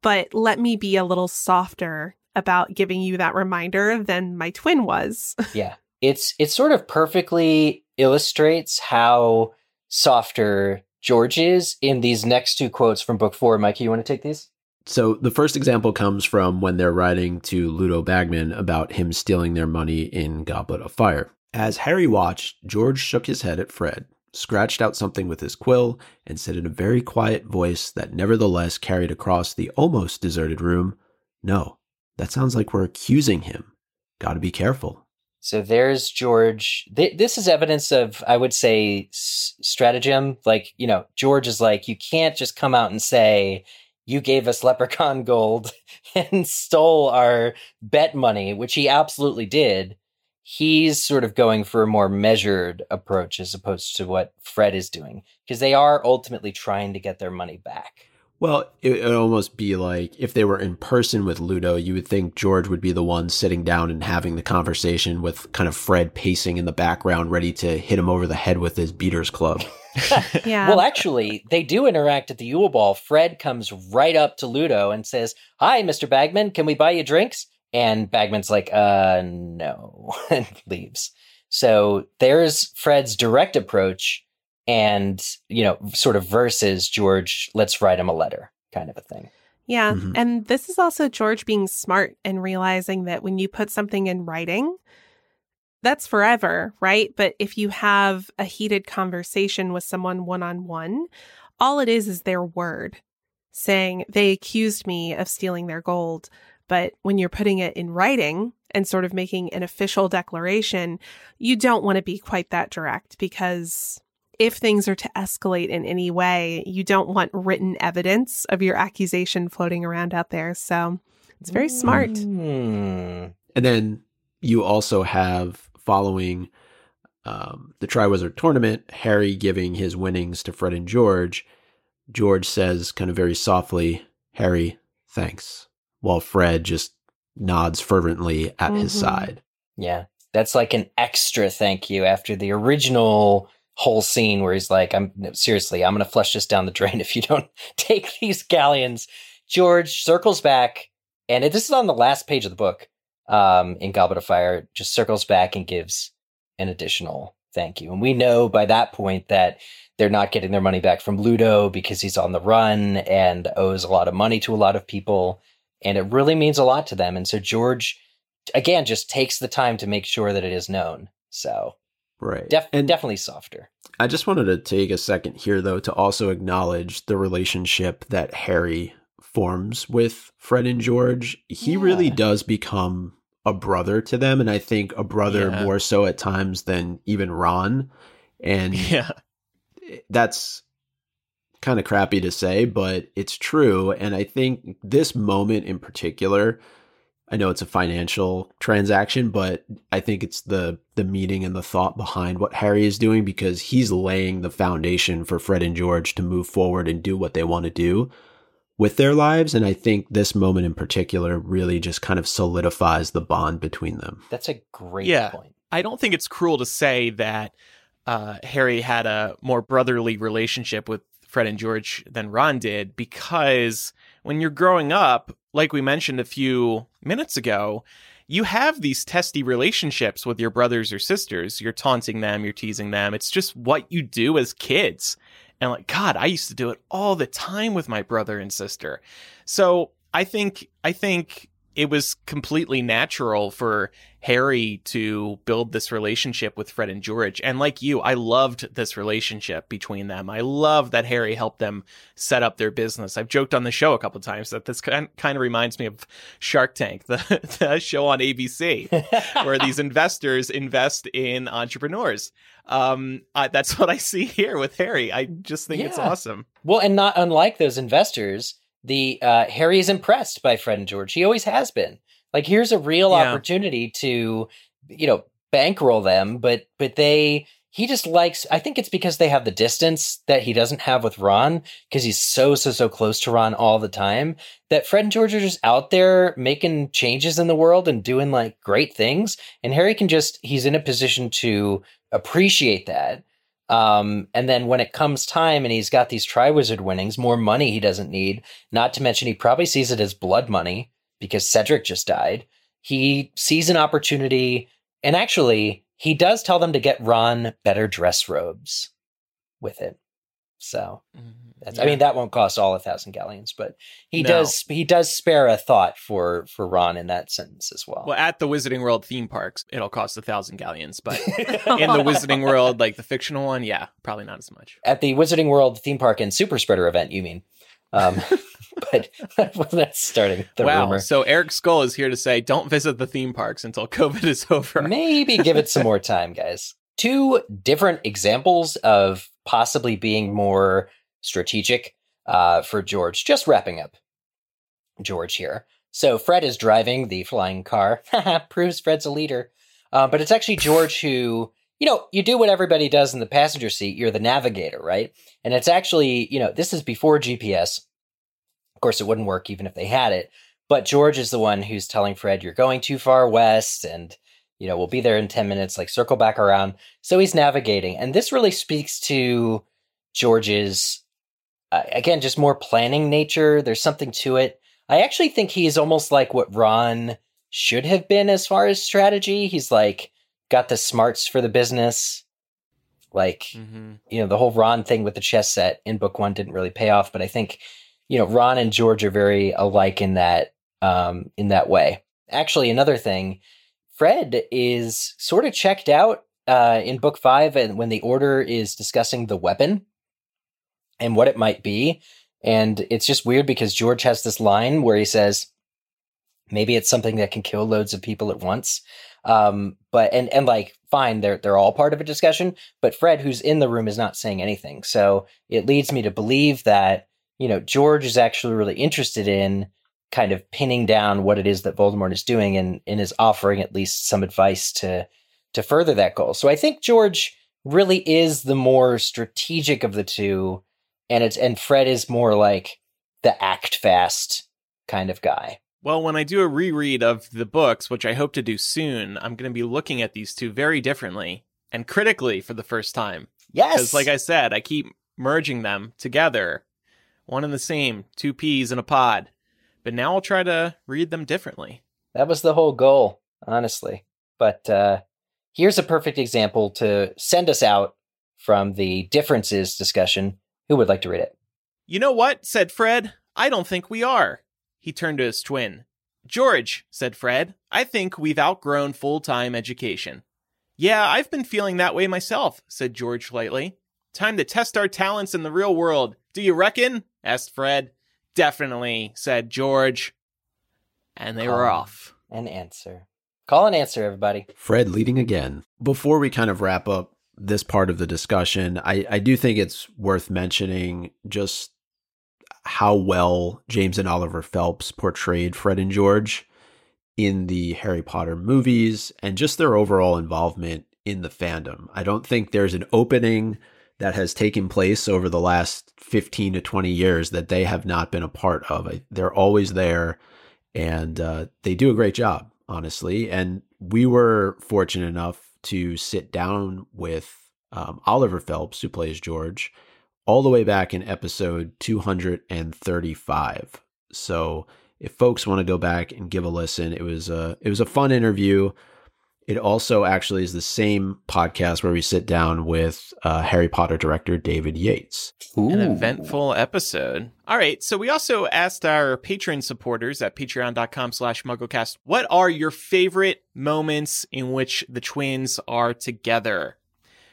But let me be a little softer about giving you that reminder than my twin was. Yeah. It's, it sort of perfectly illustrates how softer George is in these next two quotes from book four. Mikey, you want to take these? So the first example comes from when they're writing to Ludo Bagman about him stealing their money in Goblet of Fire. As Harry watched, George shook his head at Fred, scratched out something with his quill, and said in a very quiet voice that nevertheless carried across the almost deserted room, No, that sounds like we're accusing him. Gotta be careful. So there's George. Th- this is evidence of, I would say, s- stratagem. Like, you know, George is like, you can't just come out and say, you gave us leprechaun gold and stole our bet money, which he absolutely did. He's sort of going for a more measured approach as opposed to what Fred is doing because they are ultimately trying to get their money back. Well, it would almost be like if they were in person with Ludo, you would think George would be the one sitting down and having the conversation with kind of Fred pacing in the background, ready to hit him over the head with his beaters club. yeah. Well, actually, they do interact at the Yule Ball. Fred comes right up to Ludo and says, Hi, Mr. Bagman, can we buy you drinks? And Bagman's like, uh, no, and leaves. So there's Fred's direct approach and, you know, sort of versus George, let's write him a letter kind of a thing. Yeah. Mhm. And this is also George being smart and realizing that when you put something in writing, that's forever, right? But if you have a heated conversation with someone one on one, all it is is their word saying they accused me of stealing their gold. But when you're putting it in writing and sort of making an official declaration, you don't want to be quite that direct because if things are to escalate in any way, you don't want written evidence of your accusation floating around out there. So it's very smart. Mm. And then you also have following um, the Triwizard tournament, Harry giving his winnings to Fred and George. George says, kind of very softly, Harry, thanks, while Fred just nods fervently at his Mhm. side. Yeah. That's like an extra thank you after the original whole scene where he's like, I'm no, seriously, I'm going to flush this down the drain if you don't take these galleons. George circles back, and this is on the last page of the book um, in Goblet of Fire, just circles back and gives an additional thank you. And we know by that point that they're not getting their money back from Ludo because he's on the run and owes a lot of money to a lot of people. And it really means a lot to them. And so George, again, just takes the time to make sure that it is known. So Right. def- and definitely softer. I just wanted to take a second here, though, to also acknowledge the relationship that Harry forms with Fred and George. He really does become a brother to them, and I think a brother Yeah. more so at times than even Ron. And Yeah. that's kind of crappy to say, but it's true. And I think this moment in particular, I know it's a financial transaction, but I think it's the the meaning and the thought behind what Harry is doing because he's laying the foundation for Fred and George to move forward and do what they want to do with their lives. And I think this moment in particular really just kind of solidifies the bond between them. That's a great Yeah. point. I don't think it's cruel to say that uh, Harry had a more brotherly relationship with Fred and George than Ron did because when you're growing up, like we mentioned a few minutes ago, you have these testy relationships with your brothers or sisters. You're taunting them, you're teasing them. It's just what you do as kids. And like, God, I used to do it all the time with my brother and sister. So I think, I think it was completely natural for Harry to build this relationship with Fred and George. And like you, I loved this relationship between them. I love that Harry helped them set up their business. I've joked on the show a couple times that this kind kind of reminds me of Shark Tank, the, the show on ABC, where these investors invest in entrepreneurs. Um, I, that's what I see here with Harry. I just think it's awesome. Well, and not unlike those investors, the uh, Harry is impressed by Fred and George. He always has been. Like, here's a real Yeah. opportunity to, you know, bankroll them, but but they he just likes. I think it's because they have the distance that he doesn't have with Ron because he's so so so close to Ron all the time. That Fred and George are just out there making changes in the world and doing like great things, and Harry can just he's in a position to appreciate that. Um, and then when it comes time and he's got these Triwizard winnings, more money he doesn't need, not to mention he probably sees it as blood money because Cedric just died. He sees an opportunity, and actually, he does tell them to get Ron better dress robes with it. So that's, I mean, that won't cost all a thousand galleons, but he No. does he does spare a thought for for Ron in that sentence as well. Well, at the Wizarding World theme parks, it'll cost a thousand galleons, but in the Wizarding World, like the fictional one, yeah, probably not as much. at the Wizarding World theme park and Super Spreader event, you mean? Um, but well, that's starting the wow. rumor. So Eric Skull is here to say, don't visit the theme parks until COVID is over. Maybe give it some more time, guys. Two different examples of possibly being more strategic uh, for George. Just wrapping up George here. So Fred is driving the flying car. Proves Fred's a leader. Uh, but it's actually George who, you know, you do what everybody does in the passenger seat. You're the navigator, right? And it's actually, you know, this is before GPS. Of course, it wouldn't work even if they had it. But George is the one who's telling Fred, you're going too far west and you know, we'll be there in 10 minutes, like circle back around. So he's navigating. And this really speaks to George's, uh, again, just more planning nature. There's something to it. I actually think he's almost like what Ron should have been as far as strategy. He's like got the smarts for the business. Like, Mm-hmm. you know, the whole Ron thing with the chess set in book one didn't really pay off, but I think, you know, Ron and George are very alike in that, um, in that way. Actually, another thing, Fred is sort of checked out uh, in book five, and when the Order is discussing the weapon, and what it might be. And it's just weird because George has this line where he says, maybe it's something that can kill loads of people at once. Um, but and and like fine, they're they're all part of a discussion, but Fred, who's in the room, is not saying anything. So it leads me to believe that you know George is actually really interested in kind of pinning down what it is that Voldemort is doing and, and is offering at least some advice to to further that goal. So I think George really is the more strategic of the two, and it's and Fred is more like the act fast kind of guy. Well, when I do a reread of the books, which I hope to do soon, I'm going to be looking at these two very differently and critically for the first time. Yes. Because, like I said, I keep merging them together, one and the same, two peas in a pod. But now I'll try to read them differently. That was the whole goal, honestly. But uh, here's a perfect example to send us out from the differences discussion. Who would like to read it? You know what? said Fred. I don't think we are. He turned to his twin. George, said Fred, I think we've outgrown full time education. Yeah, I've been feeling that way myself, said George lightly. Time to test our talents in the real world. Do you reckon? asked Fred. Definitely, said George. And they were off. An answer. Call an answer, everybody. Fred leading again. Before we kind of wrap up this part of the discussion, I, I do think it's worth mentioning just how well James and Oliver Phelps portrayed Fred and George in the Harry Potter movies and just their overall involvement in the fandom. I don't think there's an opening that has taken place over the last 15 to 20 years that they have not been a part of. They're always there and uh, they do a great job, honestly. And we were fortunate enough to sit down with um, Oliver Phelps, who plays George, all the way back in episode 235. So if folks want to go back and give a listen, it was a it was a fun interview. It also actually is the same podcast where we sit down with uh, Harry Potter director David Yates. An eventful episode. All right, so we also asked our patron supporters at patreon.com slash mugglecast, what are your favorite moments in which the twins are together?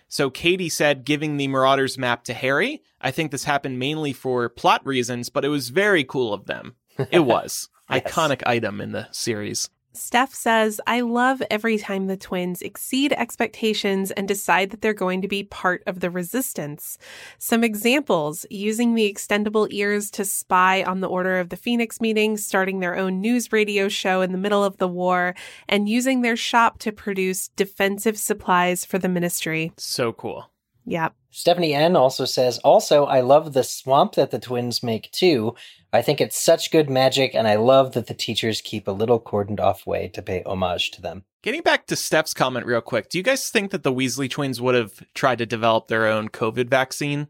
So Katie said giving the Marauders map to Harry. I think this happened mainly for plot reasons, but it was very cool of them. It was. Yes. Iconic item in the series. Steph says, I love every time the twins exceed expectations and decide that they're going to be part of the resistance. Some examples using the extendable ears to spy on the Order of the Phoenix meeting, starting their own news radio show in the middle of the war, and using their shop to produce defensive supplies for the ministry. So cool. Yep. Stephanie N also says, also, I love the swamp that the twins make too. I think it's such good magic, and I love that the teachers keep a little cordoned off way to pay homage to them. Getting back to Steph's comment real quick, do you guys think that the Weasley twins would have tried to develop their own COVID vaccine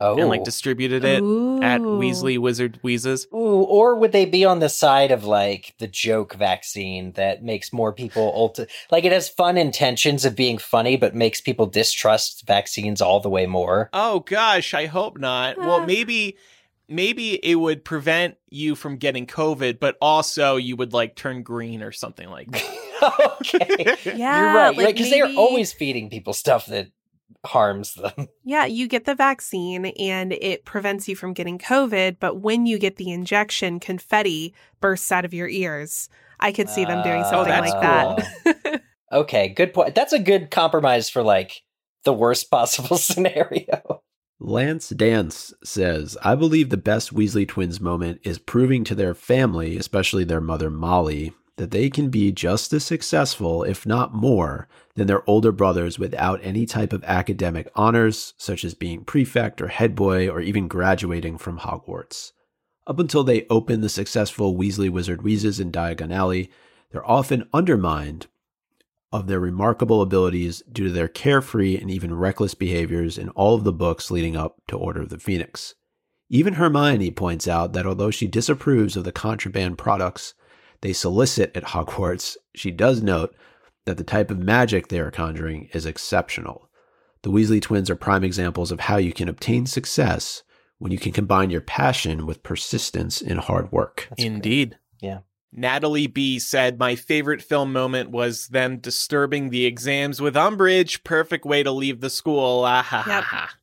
Oh. and like distributed it at Ooh. Weasley Wizard Wheezes? Ooh, or would they be on the side of like the joke vaccine that makes more people ulti- like it has fun intentions of being funny, but makes people distrust vaccines all the way more? Oh gosh, I hope not. Well, Ah. maybe maybe it would prevent you from getting COVID, but also you would like turn green or something like that. okay, Yeah. you're right. You're like right because they are always feeding people stuff that harms them. Yeah, you get the vaccine and it prevents you from getting COVID, but when you get the injection, confetti bursts out of your ears. I could see them doing Oh, something that's like that. Okay, good point. That's a good compromise for like the worst possible scenario. Lance Dance says, I believe the best Weasley twins moment is proving to their family, especially their mother Molly, that they can be just as successful, if not more, than their older brothers without any type of academic honors, such as being prefect or head boy or even graduating from Hogwarts. Up until they open the successful Weasley Wizard Wheezes in Diagon Alley, they're often undermined of their remarkable abilities due to their carefree and even reckless behaviors in all of the books leading up to Order of the Phoenix. Even Hermione points out that although she disapproves of the contraband products they solicit at Hogwarts, she does note that the type of magic they are conjuring is exceptional. The Weasley twins are prime examples of how you can obtain success when you can combine your passion with persistence in hard work. That's great. Indeed. Yeah. Natalie B said, My favorite film moment was them disturbing the exams with Umbridge. Perfect way to leave the school. Ah, ha, ha, ha.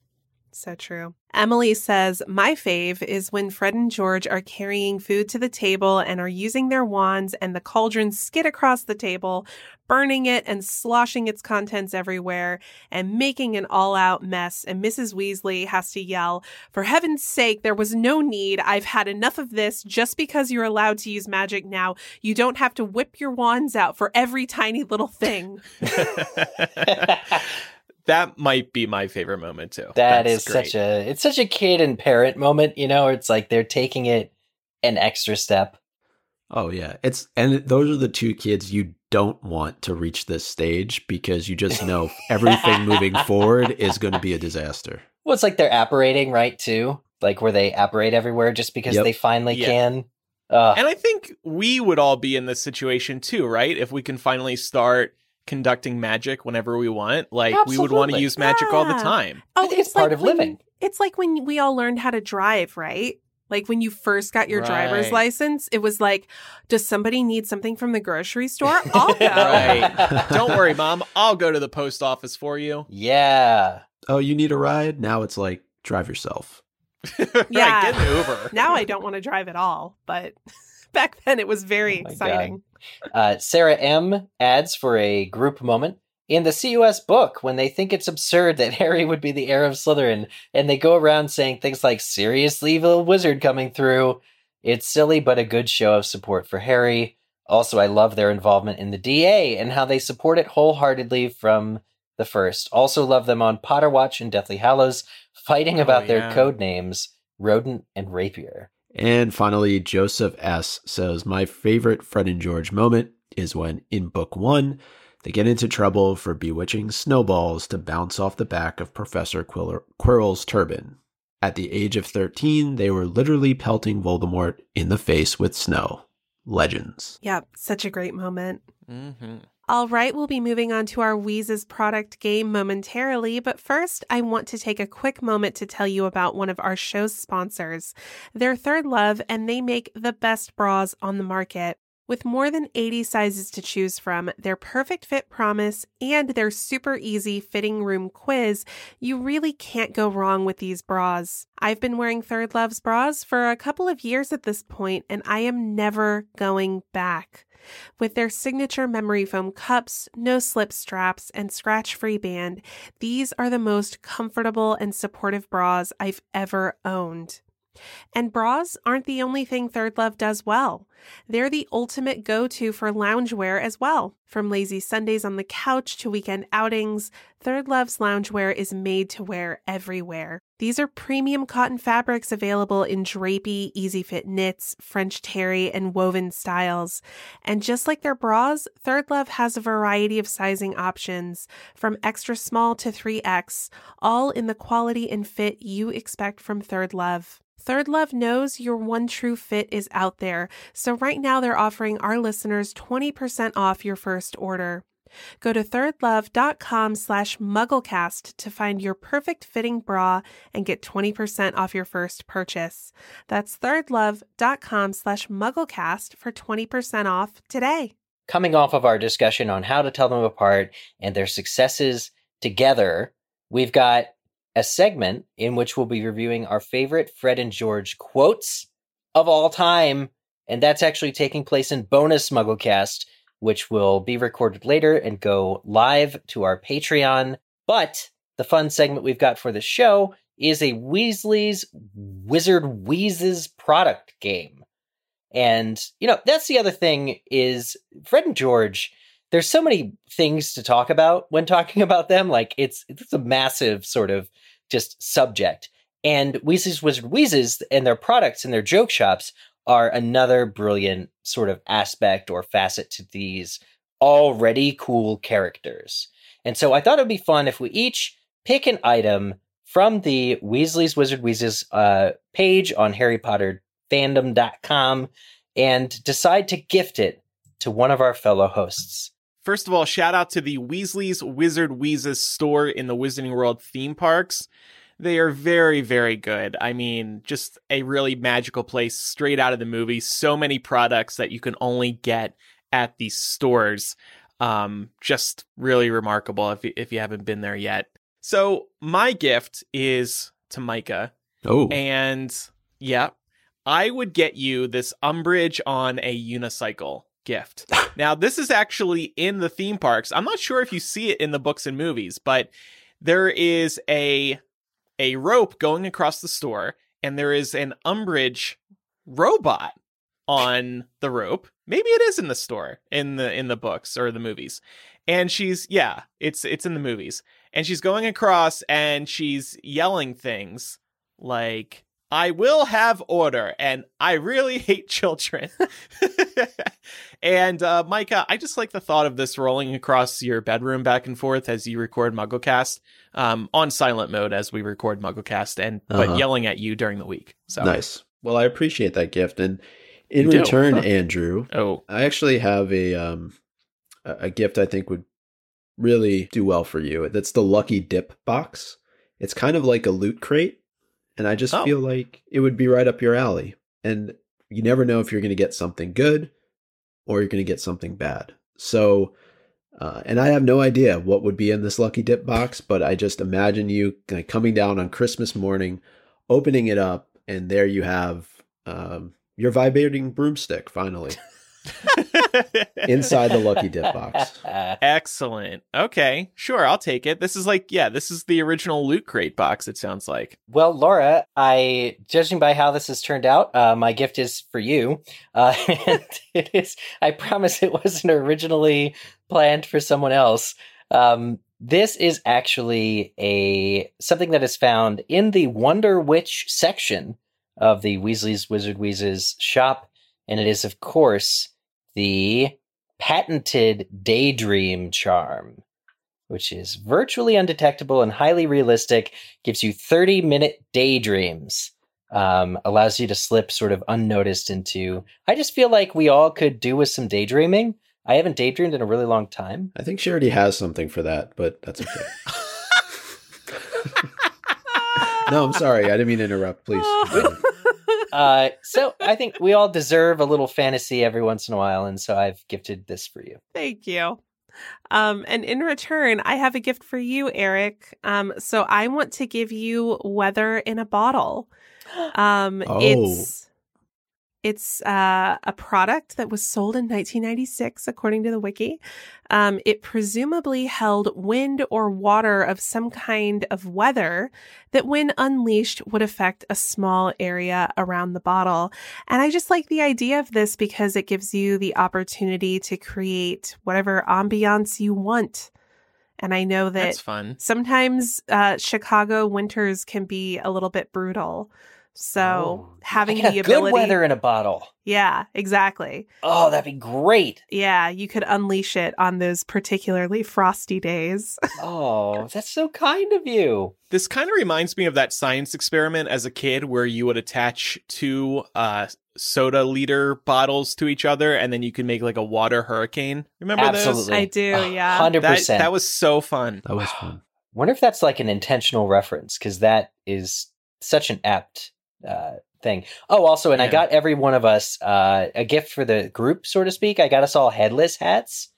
So true. Emily says, My fave is when Fred and George are carrying food to the table and are using their wands and the cauldrons skid across the table, burning it and sloshing its contents everywhere and making an all out mess. And Mrs. Weasley has to yell, For heaven's sake, there was no need. I've had enough of this. Just because you're allowed to use magic now, you don't have to whip your wands out for every tiny little thing. that might be my favorite moment too. That That's is great. such a it's such a kid and parent moment, you know, it's like they're taking it an extra step. Oh yeah. It's and those are the two kids you don't want to reach this stage because you just know everything moving forward is going to be a disaster. Well, it's like they're apparating, right, too? Like where they apparate everywhere just because yep. they finally yeah. can. Uh, and I think we would all be in this situation too, right? If we can finally start conducting magic whenever we want. Like Absolutely. we would want to use magic yeah. all the time. Oh, I think it's, it's part like of when, living. It's like when we all learned how to drive, right? Like when you first got your right. driver's license, it was like, does somebody need something from the grocery store? I'll go. right. Don't worry, mom. I'll go to the post office for you. Yeah. Oh, you need a ride? Now it's like drive yourself. yeah. Right, get an Uber. now I don't want to drive at all, but back then it was very oh exciting. Uh, Sarah M adds for a group moment in the CUS book when they think it's absurd that Harry would be the heir of Slytherin, and they go around saying things like "seriously, evil wizard coming through." It's silly, but a good show of support for Harry. Also, I love their involvement in the DA and how they support it wholeheartedly from the first. Also, love them on Potter Watch and Deathly Hallows, fighting about oh, yeah. their code names, Rodent and Rapier. And finally, Joseph S. says, My favorite Fred and George moment is when, in book one, they get into trouble for bewitching snowballs to bounce off the back of Professor Quirrell- Quirrell's turban. At the age of 13, they were literally pelting Voldemort in the face with snow. Legends. Yep, such a great moment. Mm-hmm. All right, we'll be moving on to our Wheezes product game momentarily, but first, I want to take a quick moment to tell you about one of our show's sponsors. They're Third Love, and they make the best bras on the market. With more than 80 sizes to choose from, their perfect fit promise, and their super easy fitting room quiz, you really can't go wrong with these bras. I've been wearing Third Love's bras for a couple of years at this point, and I am never going back. With their signature memory foam cups, no slip straps, and scratch free band, these are the most comfortable and supportive bras I've ever owned. And bras aren't the only thing Third Love does well. They're the ultimate go to for loungewear as well. From lazy Sundays on the couch to weekend outings, Third Love's loungewear is made to wear everywhere. These are premium cotton fabrics available in drapey, easy fit knits, French terry, and woven styles. And just like their bras, Third Love has a variety of sizing options, from extra small to 3X, all in the quality and fit you expect from Third Love. Third Love knows your one true fit is out there, so right now they're offering our listeners 20% off your first order. Go to thirdlove.com slash mugglecast to find your perfect fitting bra and get 20% off your first purchase. That's thirdlove.com slash mugglecast for 20% off today. Coming off of our discussion on how to tell them apart and their successes together, we've got a segment in which we'll be reviewing our favorite Fred and George quotes of all time. And that's actually taking place in bonus Mugglecast, which will be recorded later and go live to our Patreon. But the fun segment we've got for the show is a Weasley's Wizard Wheezes product game. And, you know, that's the other thing is Fred and George, there's so many things to talk about when talking about them. Like it's it's a massive sort of just subject. And Weasley's Wizard Wheezes and their products and their joke shops are another brilliant sort of aspect or facet to these already cool characters. And so I thought it would be fun if we each pick an item from the Weasley's Wizard Wheezes uh, page on Harry Potter fandom.com and decide to gift it to one of our fellow hosts. First of all, shout out to the Weasley's Wizard Wheezes store in the Wizarding World theme parks. They are very, very good. I mean, just a really magical place straight out of the movie. So many products that you can only get at these stores. Um, just really remarkable if you, if you haven't been there yet. So, my gift is to Micah. Oh, And yeah, I would get you this Umbridge on a unicycle gift. now, this is actually in the theme parks. I'm not sure if you see it in the books and movies, but there is a a rope going across the store, and there is an Umbridge robot on the rope. Maybe it is in the store in the in the books or the movies. And she's yeah, it's it's in the movies. And she's going across and she's yelling things like I will have order and I really hate children. and uh Micah, I just like the thought of this rolling across your bedroom back and forth as you record MuggleCast um on silent mode as we record MuggleCast and Uh-huh. but yelling at you during the week. So nice. Well, I appreciate that gift, and in You return, huh? Andrew, Oh, I actually have a um a a gift I think would really do well for you. That's the Lucky Dip box. It's kind of like a loot crate, and I just Oh. feel like it would be right up your alley. And you never know if you're going to get something good or you're going to get something bad. So, uh, and I have no idea what would be in this Lucky Dip box, but I just imagine you kind of coming down on Christmas morning, opening it up, and there you have um, your vibrating broomstick. Finally, inside the Lucky Dip box. Excellent. Okay, sure, I'll take it. This is like, yeah, this is the original loot crate box. It sounds like. Well, Laura, I judging by how this has turned out, uh, my gift is for you. Uh, and it is. I promise it wasn't originally planned for someone else. Um, this is actually a something that is found in the Wonder Witch section of the Weasley's Wizard Wheezes shop, and it is, of course, the patented Daydream charm which is virtually undetectable and highly realistic, gives you 30 minute daydreams, um, allows you to slip sort of unnoticed into. I just feel like we all could do with some daydreaming. I haven't daydreamed in a really long time. I think she already has something for that, but that's okay. no, I'm sorry. I didn't mean to interrupt. Please. continue. Uh, so I think we all deserve a little fantasy every once in a while, and so I've gifted this for you. Thank you. Um, and in return, I have a gift for you, Eric. Um, so I want to give you weather in a bottle. Um, Oh. it's it's uh, a product that was sold in 1996, according to the wiki. Um, it presumably held wind or water of some kind of weather that, when unleashed, would affect a small area around the bottle. And I just like the idea of this because it gives you the opportunity to create whatever ambiance you want. And I know that That's fun. sometimes uh, Chicago winters can be a little bit brutal. So Oh, having the ability, good ability, weather in a bottle. yeah, exactly. Oh, that'd be great. Yeah, you could unleash it on those particularly frosty days. Oh, that's so kind of you. This kind of reminds me of that science experiment as a kid where you would attach two uh, soda liter bottles to each other and then you could make like a water hurricane. Remember those? Absolutely. I do, yeah. Hundred percent. that was so fun. That was fun. Wonder if that's like an intentional reference because that is such an apt uh, thing. Oh, also, and I got every one of us uh, a gift for the group, so to speak. I got us all headless hats,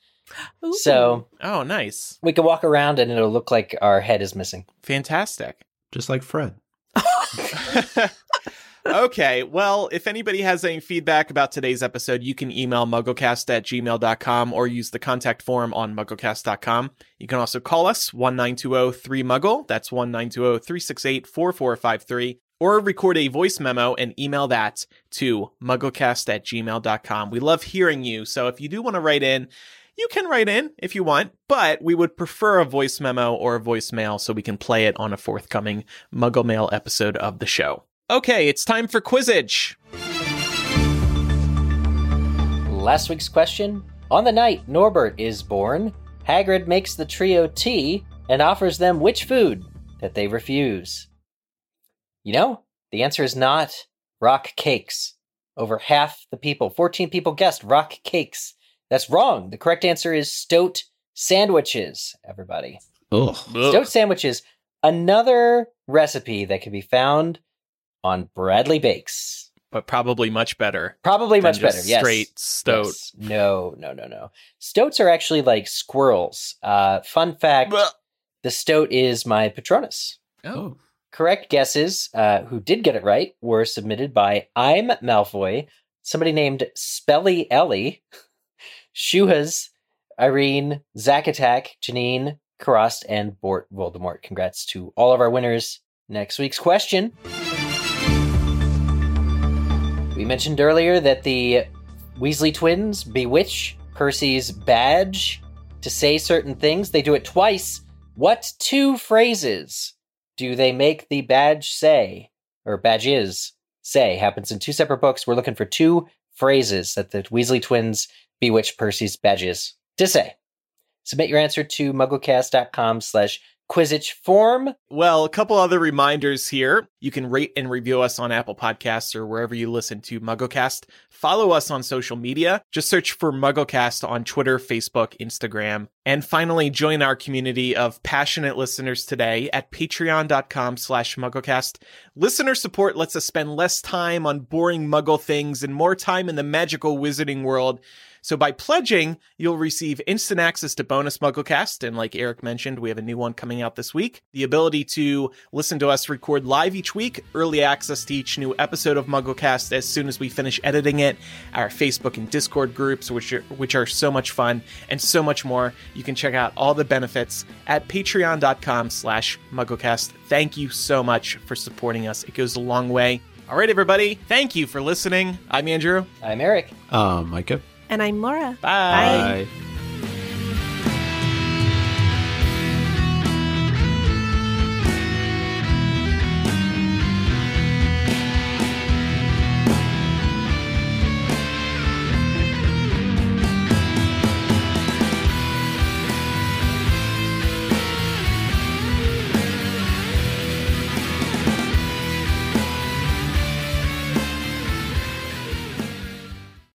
Ooh. so Oh, nice. we can walk around and it'll look like our head is missing. Fantastic. Just like Fred. okay, well, if anybody has any feedback about today's episode, you can email mugglecast at gmail.com or use the contact form on mugglecast.com. You can also call us 1-920-3-MUGGLE, that's 1-920-368-4453, or record a voice memo and email that to mugglecast at gmail.com. We love hearing you, so if you do want to write in, you can write in if you want, but we would prefer a voice memo or a voicemail so we can play it on a forthcoming Muggle Mail episode of the show. Okay, it's time for Quizzitch. Last week's question On the night Norbert is born, Hagrid makes the trio tea and offers them which food that they refuse? You know, the answer is not rock cakes. Over half the people, 14 people guessed rock cakes. That's wrong. The correct answer is stoat sandwiches, everybody. Ugh. Stoat sandwiches, another recipe that can be found on Bradley Bakes. But probably much better. Probably than much just better, yes. Straight stoat. Yes. No, no, no, no. Stoats are actually like squirrels. Uh, fun fact: Blech. the stoat is my Patronus. Oh, correct guesses, uh, who did get it right, were submitted by I'm Malfoy, somebody named Spelly Ellie, Shuhas, Irene, Zack Attack, Janine, Karast, and Bort Voldemort. Congrats to all of our winners. Next week's question. We mentioned earlier that the Weasley twins bewitch Percy's badge to say certain things. They do it twice. What two phrases do they make the badge say? Or badges say? Happens in two separate books. We're looking for two phrases that the Weasley twins bewitch Percy's badges to say. Submit your answer to mugglecast.com slash Quizzitch form. Well, a couple other reminders here. You can rate and review us on Apple Podcasts or wherever you listen to MuggleCast. Follow us on social media. Just search for MuggleCast on Twitter, Facebook, Instagram. And finally, join our community of passionate listeners today at patreon.com slash MuggleCast. Listener support lets us spend less time on boring Muggle things and more time in the magical wizarding world. So by pledging, you'll receive instant access to bonus MuggleCast, and like Eric mentioned, we have a new one coming out this week. The ability to listen to us record live each week, early access to each new episode of MuggleCast as soon as we finish editing it, our Facebook and Discord groups, which are which are so much fun, and so much more. You can check out all the benefits at patreon.com/slash MuggleCast. Thank you so much for supporting us. It goes a long way. All right, everybody. Thank you for listening. I'm Andrew. I'm Eric. Um, Micah. And I'm Laura. Bye. Bye.